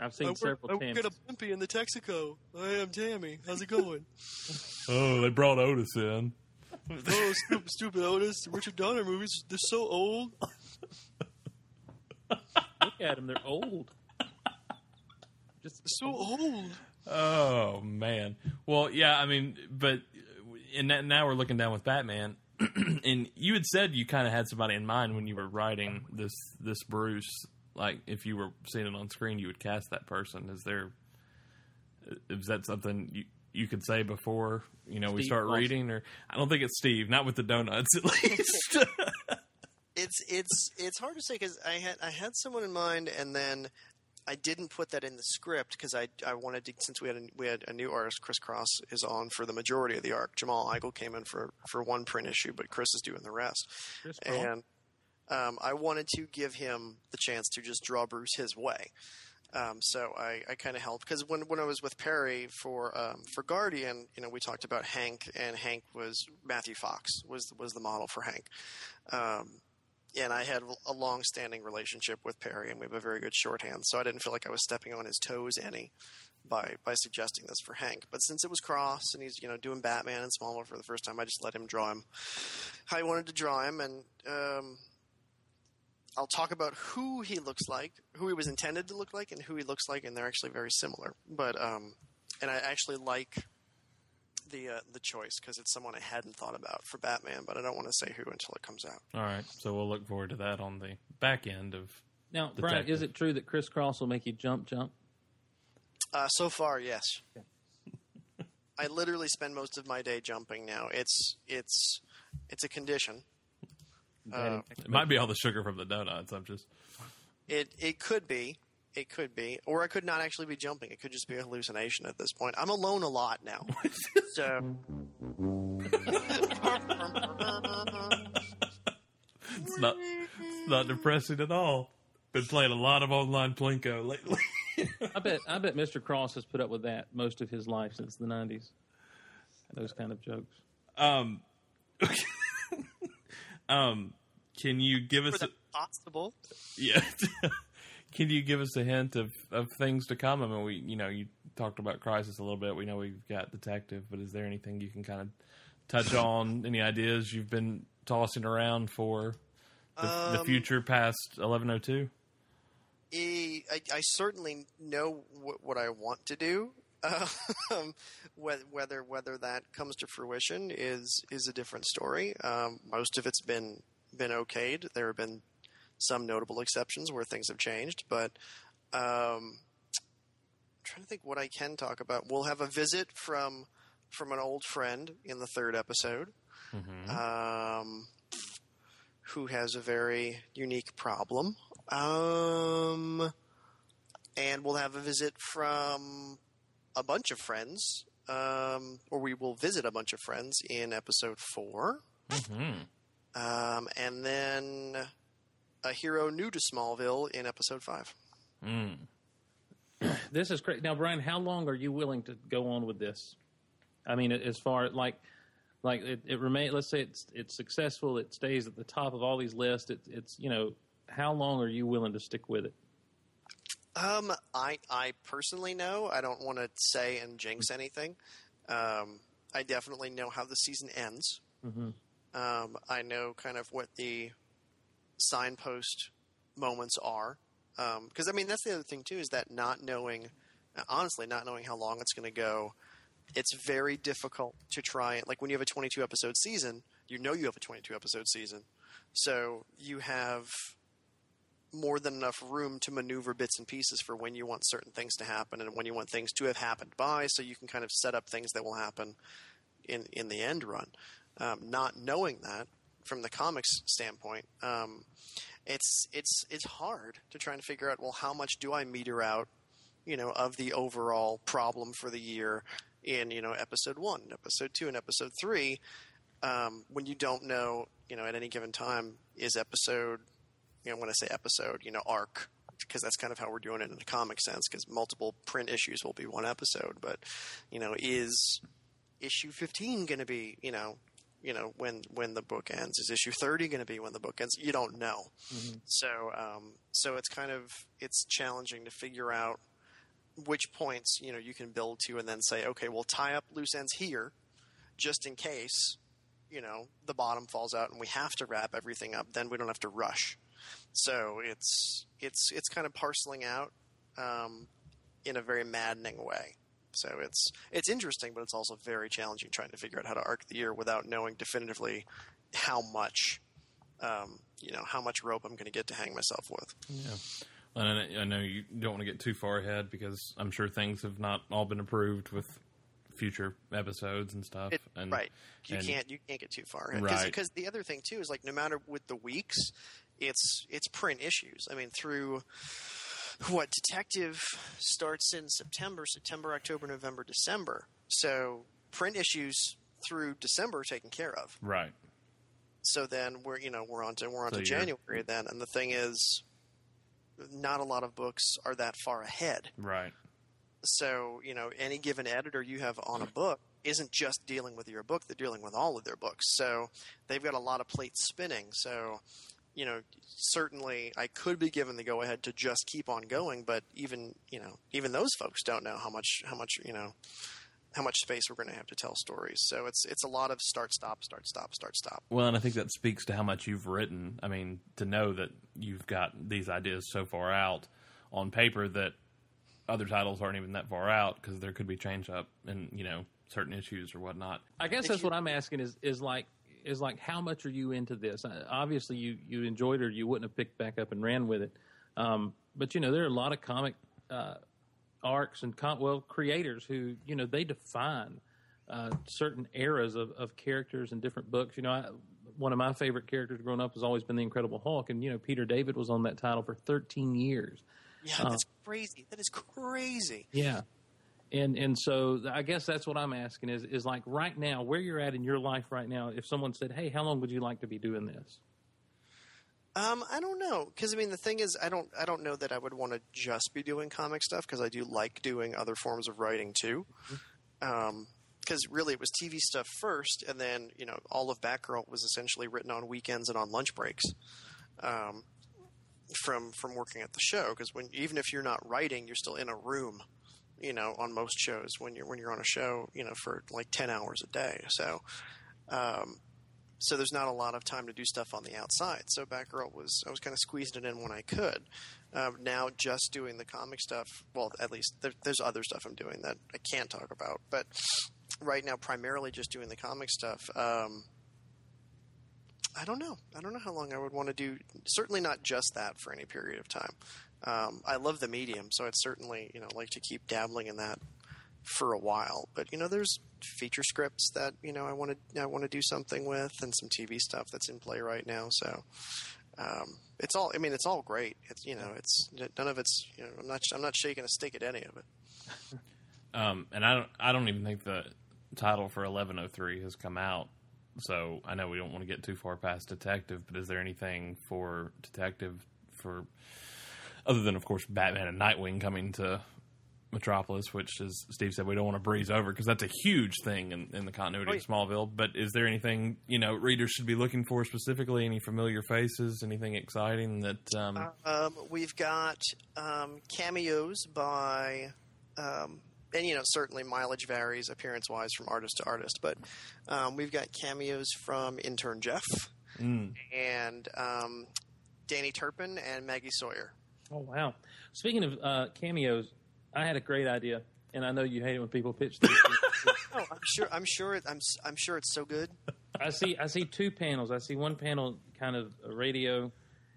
I've seen several times. bumpy in the Texaco. I am Tammy. How's it going? Oh, they brought Otis in. oh, stupid, stupid Otis. The Richard Donner movies, they're so old. Look at them; they're old. Just So old. Oh man. Well, yeah. I mean, but and now we're looking down with Batman, and you had said you kind of had somebody in mind when you were writing this this Bruce. Like, if you were seeing it on screen, you would cast that person. Is there? Uh, is that something you you could say before you know we start Lawson. reading? Or I don't think it's Steve. Not with the donuts, at least. It's it's it's hard to say because I had I had someone in mind, and then I didn't put that in the script because I I wanted to since we had a, we had a new artist, Chris Cross is on for the majority of the arc. Jamal Igle came in for for one print issue, but Chris is doing the rest. Chris and um, I wanted to give him the chance to just draw Bruce his way. Um, so I, I kind of helped because when when I was with Perry for um, for Guardian, you know, we talked about Hank, and Hank was Matthew Fox was was the model for Hank. Um, and I had a long-standing relationship with Perry, and we have a very good shorthand. So I didn't feel like I was stepping on his toes any by by suggesting this for Hank. But since it was Cross, and he's you know doing Batman and Smallville for the first time, I just let him draw him how he wanted to draw him, and um, I'll talk about who he looks like, who he was intended to look like, and who he looks like, and they're actually very similar. But um, and I actually like the uh, the choice because it's someone I hadn't thought about for Batman, but I don't want to say who until it comes out. All right, so we'll look forward to that on the back end of. now, Bryan, is it true that Chris Cross will make you jump, jump? Uh, so far, yes. I literally spend most of my day jumping now. It's it's it's a condition. Uh, It might be all the sugar from the donuts. I'm just. It it could be. It could be. Or I could not actually be jumping. It could just be a hallucination at this point. I'm alone a lot now. so It's not. It's not depressing at all. Been playing a lot of online plinko lately. I bet. I bet Mr. Cross has put up with that most of his life since the '90s. Those kind of jokes. um. um. Can you give us? A, possible. yeah. can you give us a hint of, of things to come? I mean, we you know you talked about Crisis a little bit. We know we've got Detective, but is there anything you can kind of touch on? Any ideas you've been tossing around for the, the Um, future past 1102? Eh, I, I certainly know what, what I want to do. Um, whether whether that comes to fruition is is a different story. Um, most of it's been been okayed. There have been some notable exceptions where things have changed, but um, I'm trying to think what I can talk about. We'll have a visit from from an old friend in the third episode um, who has a very unique problem. Um, and we'll have a visit from a bunch of friends, um, or we will visit a bunch of friends in episode 4 Mhm. Um, and then a hero new to Smallville in episode five. Mm. This is great. Now, Bryan, how long are you willing to go on with this? I mean, as far like, like it, it remain. Let's say it's it's successful. It stays at the top of all these lists. It, it's you know, how long are you willing to stick with it? Um, I I personally know. I don't want to say and jinx anything. Um, I definitely know how the season ends. Mm-hmm. Um, I know kind of what the signpost moments are. Because I mean, that's the other thing too is that not knowing, honestly, not knowing how long it's going to go. It's very difficult to try it. Like when you have a 22 episode season, you know you have a 22 episode season, so you have more than enough room to maneuver bits and pieces for when you want certain things to happen and when you want things to have happened by, so you can kind of set up things that will happen in in the end run. Um, not knowing that from the comics standpoint, um, it's it's it's hard to try and figure out. Well, how much do I meter out, you know, of the overall problem for the year in you know episode one, episode two, and episode three, um, when you don't know, you know, at any given time is episode, you know, when I say episode, you know, arc. Because that's kind of how we're doing it in a comic sense. Because multiple print issues will be one episode, but you know, is issue 15 going to be you know you know when when the book ends. Is issue 30 going to be when the book ends? You don't know. So um, so it's kind of it's challenging to figure out which points you know you can build to and then say okay we'll tie up loose ends here just in case you know the bottom falls out and we have to wrap everything up. Then we don't have to rush. So it's it's it's kind of parceling out um, in a very maddening way so it's it's interesting, but it's also very challenging trying to figure out how to arc the year without knowing definitively how much, um, you know, how much rope I'm going to get to hang myself with. Yeah. And I- know you don't want to get too far ahead because I'm sure things have not all been approved with future episodes and stuff. It, and, right, you and- can't you can't get too far Right. because the other thing too is like no matter with the weeks, it's it's print issues. I mean through. What detective starts in September, September, October, November, December. So print issues through December are taken care of. Right. so then we're you know we're on to we're on So to January then, and the thing is, not a lot of books are that far ahead. Right. So you know any given editor you have on a book isn't just dealing with your book; they're dealing with all of their books. So they've got a lot of plates spinning. So you know certainly I could be given the go ahead to just keep on going, but even you know even those folks don't know how much how much you know how much space we're going to have to tell stories. So it's it's a lot of start stop start stop start stop. Well, and I think that speaks to how much you've written. I mean, to know that you've got these ideas so far out on paper that other titles aren't even that far out because there could be change up in you know certain issues or whatnot. I guess that's what I'm asking is is like is like how much are you into this? Uh, obviously, you you enjoyed it, or you wouldn't have picked back up and ran with it. Um, but you know, there are a lot of comic uh, arcs and com- well creators who you know they define uh, certain eras of, of characters in different books. You know, I, one of my favorite characters growing up has always been the Incredible Hulk, and you know, Peter David was on that title for 13 years. Yeah, Uh, that's crazy. That is crazy. Yeah. And and so I guess that's what I'm asking is is like right now where you're at in your life right now. If someone said, "Hey, how long would you like to be doing this?" Um, I don't know because I mean the thing is I don't I don't know that I would want to just be doing comic stuff because I do like doing other forms of writing too. Because really it was TV stuff first, and then you know all of Batgirl was essentially written on weekends and on lunch breaks. Um, from from working at the show because when even if you're not writing, you're still in a room, you know, on most shows when you're when you're on a show, you know, for like ten hours a day. So, um, so there's not a lot of time to do stuff on the outside. So Batgirl was I was kind of squeezing it in when I could. Um, now just doing the comic stuff. Well, at least there, there's other stuff I'm doing that I can't talk about, but right now primarily just doing the comic stuff. Um, I don't know. I don't know how long I would want to do. Certainly not just that for any period of time. Um, I love the medium, so I'd certainly you know like to keep dabbling in that for a while. But you know, there's feature scripts that you know I want to I want to do something with, and some TV stuff that's in play right now. So um, it's all. I mean, it's all great. It's you know, it's none of it's. You know, I'm not I'm not shaking a stick at any of it. Um, and I don't I don't even think the title for 1103 has come out. So I know we don't want to get too far past detective, but is there anything for detective for other than of course Batman and Nightwing coming to Metropolis, which as Steve said we don't want to breeze over because that's a huge thing in, in the continuity Oh, of Smallville. But is there anything you know readers should be looking for specifically? Any familiar faces? Anything exciting that? Um, Um, we've got um, cameos by, um, and you know certainly mileage varies appearance wise from artist to artist, but um, we've got cameos from intern Jeff mm, and um, Danny Turpin and Maggie Sawyer. Oh wow! Speaking of uh, cameos, I had a great idea, and I know you hate it when people pitch these. Oh, I'm sure. I'm sure. It, I'm. I'm sure it's so good. I see. I see two panels. I see one panel, kind of a radio,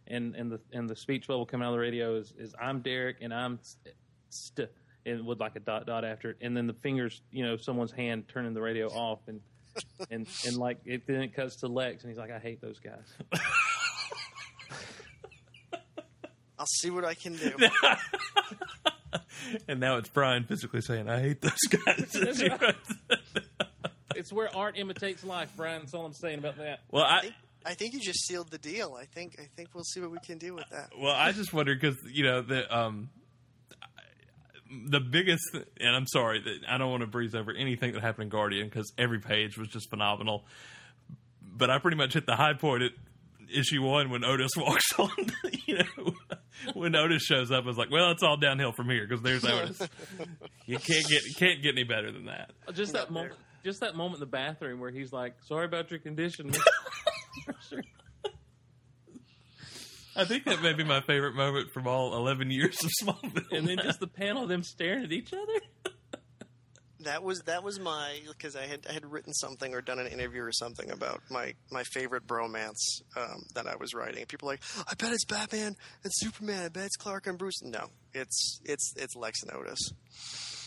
and and the and the speech bubble coming out of the radio is, is I'm Derek and I'm st and with like a dot dot after it, and then the fingers, you know, someone's hand turning the radio off, and and and like it then it cuts to Lex, and he's like, I hate those guys. I'll see what I can do. and now it's Bryan physically saying, "I hate those guys." It's where art imitates life, Bryan. That's all I'm saying about that. well, I I think, I think you just sealed the deal. I think. I think we'll see what we can do with that. well, I just wonder because you know the um the biggest, and I'm sorry that I don't want to breeze over anything that happened in Guardian because every page was just phenomenal. But I pretty much hit the high point at issue one when Otis walks on. You know, when Otis shows up, I was like, "Well, it's all downhill from here because there's Otis. you can't get can't get any better than that." Uh, just that moment. Just that moment in the bathroom where he's like, "Sorry about your condition." I think that may be my favorite moment from all 11 years of Smallville. and then just the panel of them staring at each other. That was that was my because I had I had written something or done an interview or something about my my favorite bromance um, that I was writing. People like, I bet it's Batman and Superman. I bet it's Clark and Bruce. No, it's it's it's Lex and Otis.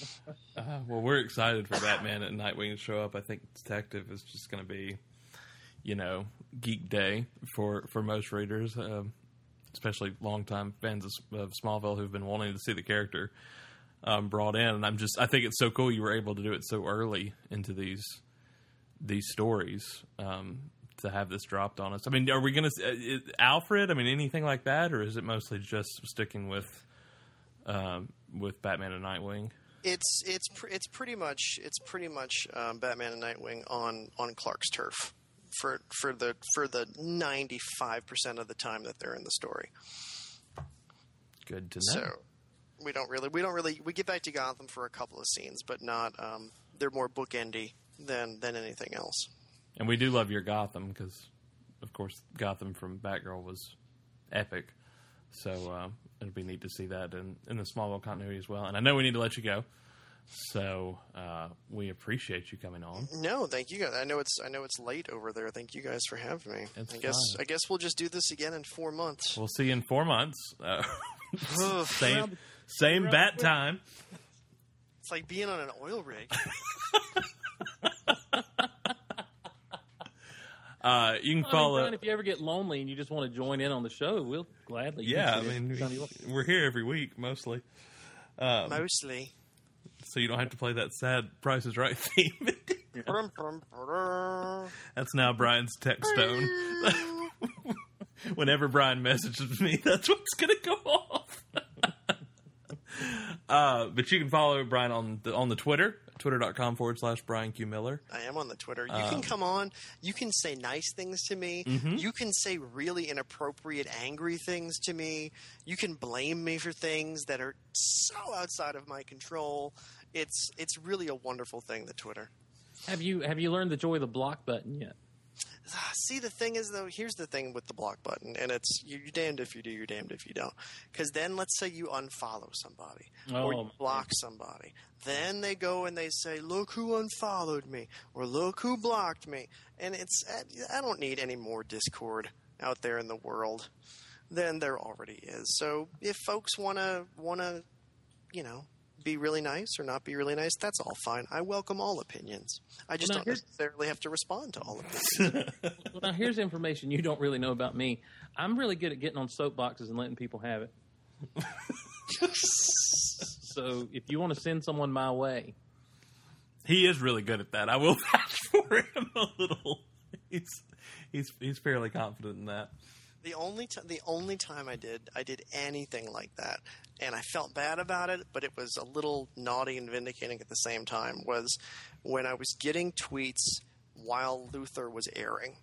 Uh, well, we're excited for Batman and Nightwing to show up. I think Detective is just going to be, you know, geek day for for most readers, um, especially longtime fans of, of Smallville who've been wanting to see the character um, brought in. And I'm just, I think it's so cool you were able to do it so early into these these stories um, to have this dropped on us. I mean, are we going to uh, Alfred? I mean, anything like that, or is it mostly just sticking with um, with Batman and Nightwing? It's it's pr- it's pretty much it's pretty much um, Batman and Nightwing on on Clark's turf for for the for the ninety five percent of the time that they're in the story. Good to know. So we don't really we don't really we get back to Gotham for a couple of scenes, but not um, they're more bookendy than than anything else. And we do love your Gotham because, of course, Gotham from Batgirl was epic. So uh, it'll be neat to see that in, in the Smallville continuity as well. And I know we need to let you go, so uh, we appreciate you coming on. No, thank you guys. I know it's I know it's late over there. Thank you guys for having me. It's I guess fine. I guess we'll just do this again in four months. We'll see you in four months. Uh, Ugh, same same bat the- time. it's like being on an oil rig. Uh, you can I mean, follow. Bryan, if you ever get lonely and you just want to join in on the show, we'll gladly. yeah, I mean, Tell we're here every week mostly, um, Mostly. so you don't have to play that sad Price is Right theme. That's now Bryan's text tone. Whenever Bryan messages me, that's what's going to go off. Uh, but you can follow Bryan on the, on the Twitter twitter.com forward slash Bryan Q Miller. I am on the Twitter. You Um, can come on. You can say nice things to me. Mm-hmm. You can say really inappropriate, angry things to me. You can blame me for things that are so outside of my control. It's it's really a wonderful thing. The Twitter. Have you have you learned the joy of the block button yet? Ah, See, the thing is, though, here's the thing with the block button, and it's you're damned if you do, you're damned if you don't. Because then, let's say you unfollow somebody or Oh, you block somebody, then they go and they say, "Look who unfollowed me," or "Look who blocked me," and it's I don't need any more discord out there in the world than there already is. So if folks wanna wanna, you know. Be really nice or not be really nice. That's all fine. I welcome all opinions. I just now don't necessarily have to respond to all opinions. Well, now here's information you don't really know about me. I'm really good at getting on soapboxes and letting people have it. so if you want to send someone my way, He is really good at that. I will vouch for him a little. He's he's he's fairly confident in that. The only t- the only time I did I did anything like that, and I felt bad about it, but it was a little naughty and vindicating at the same time. Was when I was getting tweets while Luthor was airing,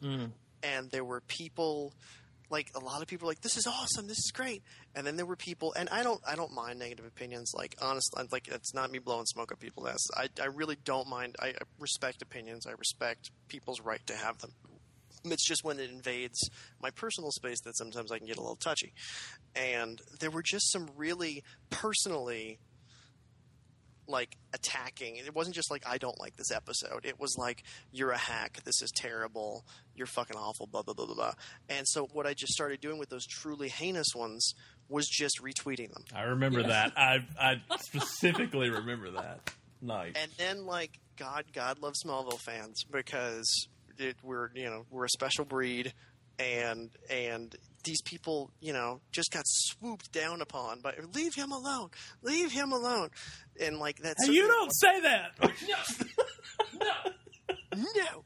hmm. and there were people like a lot of people were like this is awesome this is great. And then there were people and i don't i don't mind negative opinions like honestly like it's not me blowing smoke up people's ass i, I really don't mind I, I respect opinions i respect people's right to have them it's just when it invades my personal space that sometimes I can get a little touchy. And there were just some really personally like attacking. It wasn't just like I don't like this episode. It was like you're a hack. This is terrible. You're fucking awful. Blah blah blah blah blah. And so what I just started doing with those truly heinous ones was just retweeting them. I remember that. I I specifically remember that. Nice. and then like God, God loves Smallville fans because it, we're you know we're a special breed, and and these people you know just got swooped down upon by leave him alone, leave him alone, and like that's Hey, you don't say that. no no.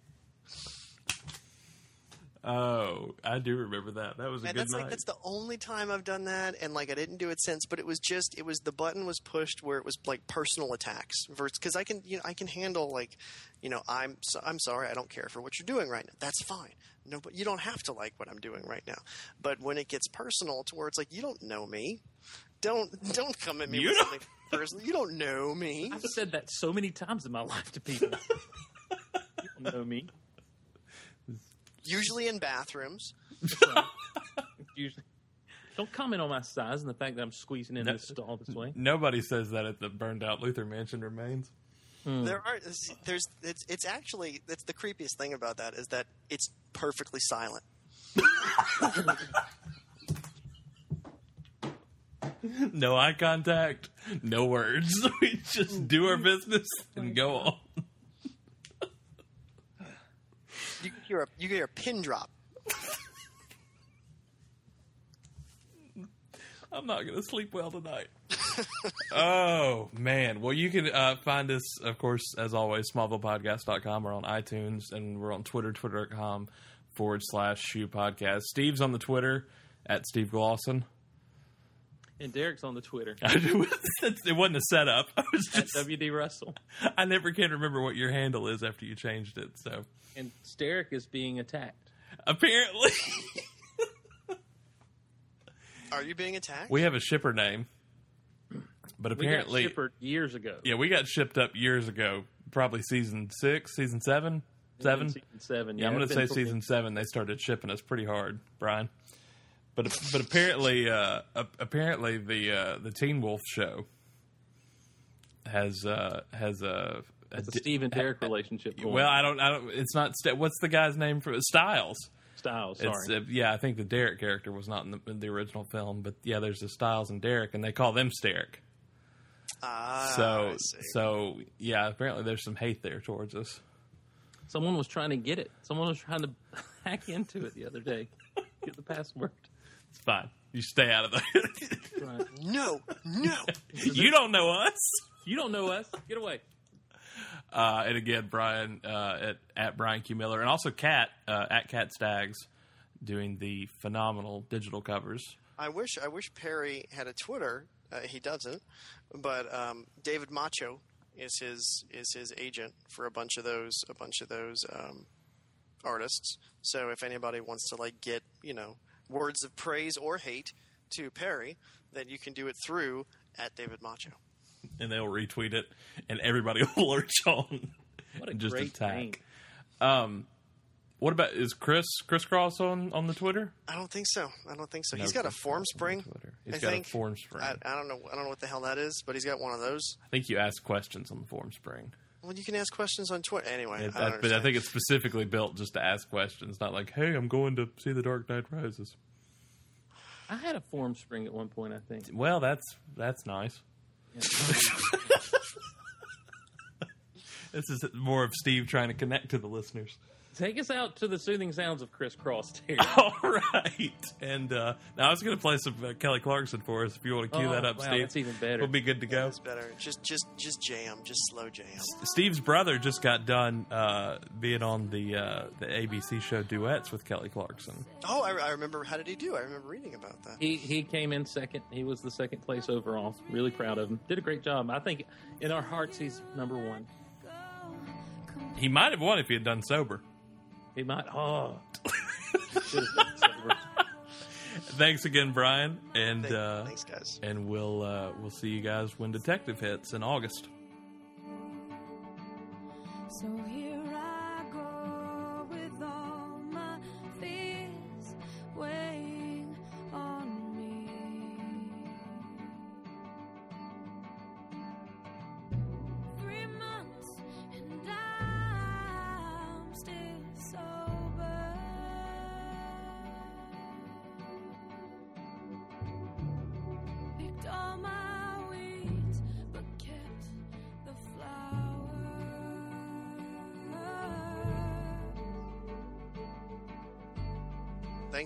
Oh, I do remember that. That was a And good that's night. like that's the only time I've done that, and like I didn't do it since. But it was just it was the button was pushed where it was like personal attacks versus because I can you know I can handle like you know I'm so, I'm sorry I don't care for what you're doing right now. That's fine. No, but you don't have to like what I'm doing right now. But when it gets personal to where it's like you don't know me, don't don't come at me You with don't- something personal. You don't know me. I've said that so many times in my life to people. you don't know me. Usually in bathrooms. Usually, don't comment on my size and the fact that I'm squeezing in No. this stall this way. Nobody says that at the burned out Luthor Mansion remains. Hmm. There are there's it's it's actually that's the creepiest thing about that is that it's perfectly silent. No eye contact, no words. We just do our business and go on. You can hear a you can hear a pin drop. I'm not going to sleep well tonight. oh, man. Well, you can uh, find us, of course, as always, smallvillepodcast.com. We're on iTunes and we're on Twitter, twitter.com forward slash shoe podcast. Steve's on the Twitter at Steve Glosson. And Derek's on the Twitter it wasn't a setup. I was at just, WD Russell. I never can remember what your handle is after you changed it. So And Steric is being attacked. apparently, Are you being attacked? we have a shipper name. But We apparently, got shippered years ago. yeah, we got shipped up years ago, probably season six, season seven, seven. Season seven. Yeah, I'm going to say been- season seven. They started shipping us pretty hard, Bryan. But but apparently, uh, apparently the uh, the Teen Wolf show has uh, has a, a It's a di- Steve and Derek relationship. Going. well, I don't, I don't. It's not. St- what's the guy's name for Stiles? Stiles. Sorry. It's, uh, yeah, I think the Derek character was not in the, in the original film, but yeah, there's the Stiles and Derek, and they call them Steric. Ah, So I see. so yeah, apparently there's some hate there towards us. Someone was trying to get it. Someone was trying to hack into it the other day. Get the password. It's fine. You stay out of the. Right. no, no. you don't know us. You don't know us. Get away. Uh, and again, Bryan uh, at at Bryan Q Miller, and also Cat uh, at Cat Staggs, doing the phenomenal digital covers. I wish I wish Perry had a Twitter. Uh, he doesn't, but um, David Macho is his is his agent for a bunch of those a bunch of those um, artists. So if anybody wants to like get you know words of praise or hate to Perry, then you can do it through at David Macho. And they'll retweet it, and everybody will lurch on What a and just great attack. name. Um, what about is Chris Chris Cross on on the Twitter? I don't think so. I don't think so. No, he's got a Formspring. Twitter. He's I got think. a Formspring. I, I, I don't know. I don't know what the hell that is, but he's got one of those. I think you ask questions on the Formspring. Well, you can ask questions on Twitter anyway. It- I don't that- but I think it's specifically built just to ask questions, not like, "Hey, I'm going to see the Dark Knight Rises." I had a Formspring at one point. I think. Well, that's that's nice. This is more of Steve trying to connect to the listeners. Take us out to the soothing sounds of Chris Cross, Terry. All right, and uh, now I was going to play some uh, Kelly Clarkson for us. If you want to cue Oh, that up, wow, Steve, that's even better. We'll be good to go. It's better. Just, just, just jam. Just slow jam. Steve's brother just got done uh, being on the uh, the ABC show duets with Kelly Clarkson. Oh, I, I remember. How did he do? I remember reading about that. He he came in second. He was the second place overall. Really proud of him. Did a great job. I think in our hearts he's number one. He might have won if he had done sober. He might. Oh, Should have done sober. Thanks again, Bryan, and Thank- uh, Thanks, guys. and we'll uh, we'll see you guys when Detective hits in August. So here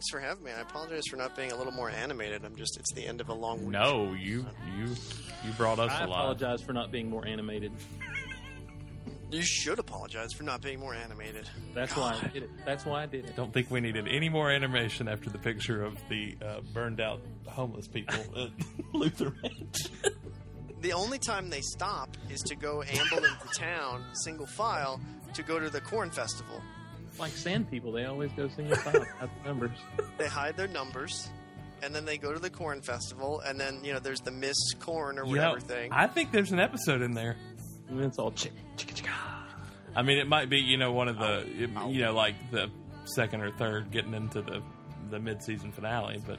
Thanks for having me. I apologize for not being a little more animated. I'm just. It's the end of a long week. No, you you you brought us a lot I apologize for not being more animated. You should apologize for not being more animated. That's why I did it. That's why I did it. I Don't think we needed any more animation after the picture of the uh, burned out homeless people at Luthor Ranch. The only time they stop is to go amble into town, single file, to go to the corn festival. Like sand people, they always go single file. Out the numbers. They hide their numbers, and then they go to the corn festival, and then you know there's the Miss Corn or whatever know, thing. I think there's an episode in there. And it's all chick, chicka, chicka. I mean, it might be you know one of the it- you know like the second or third getting into the the mid season finale, but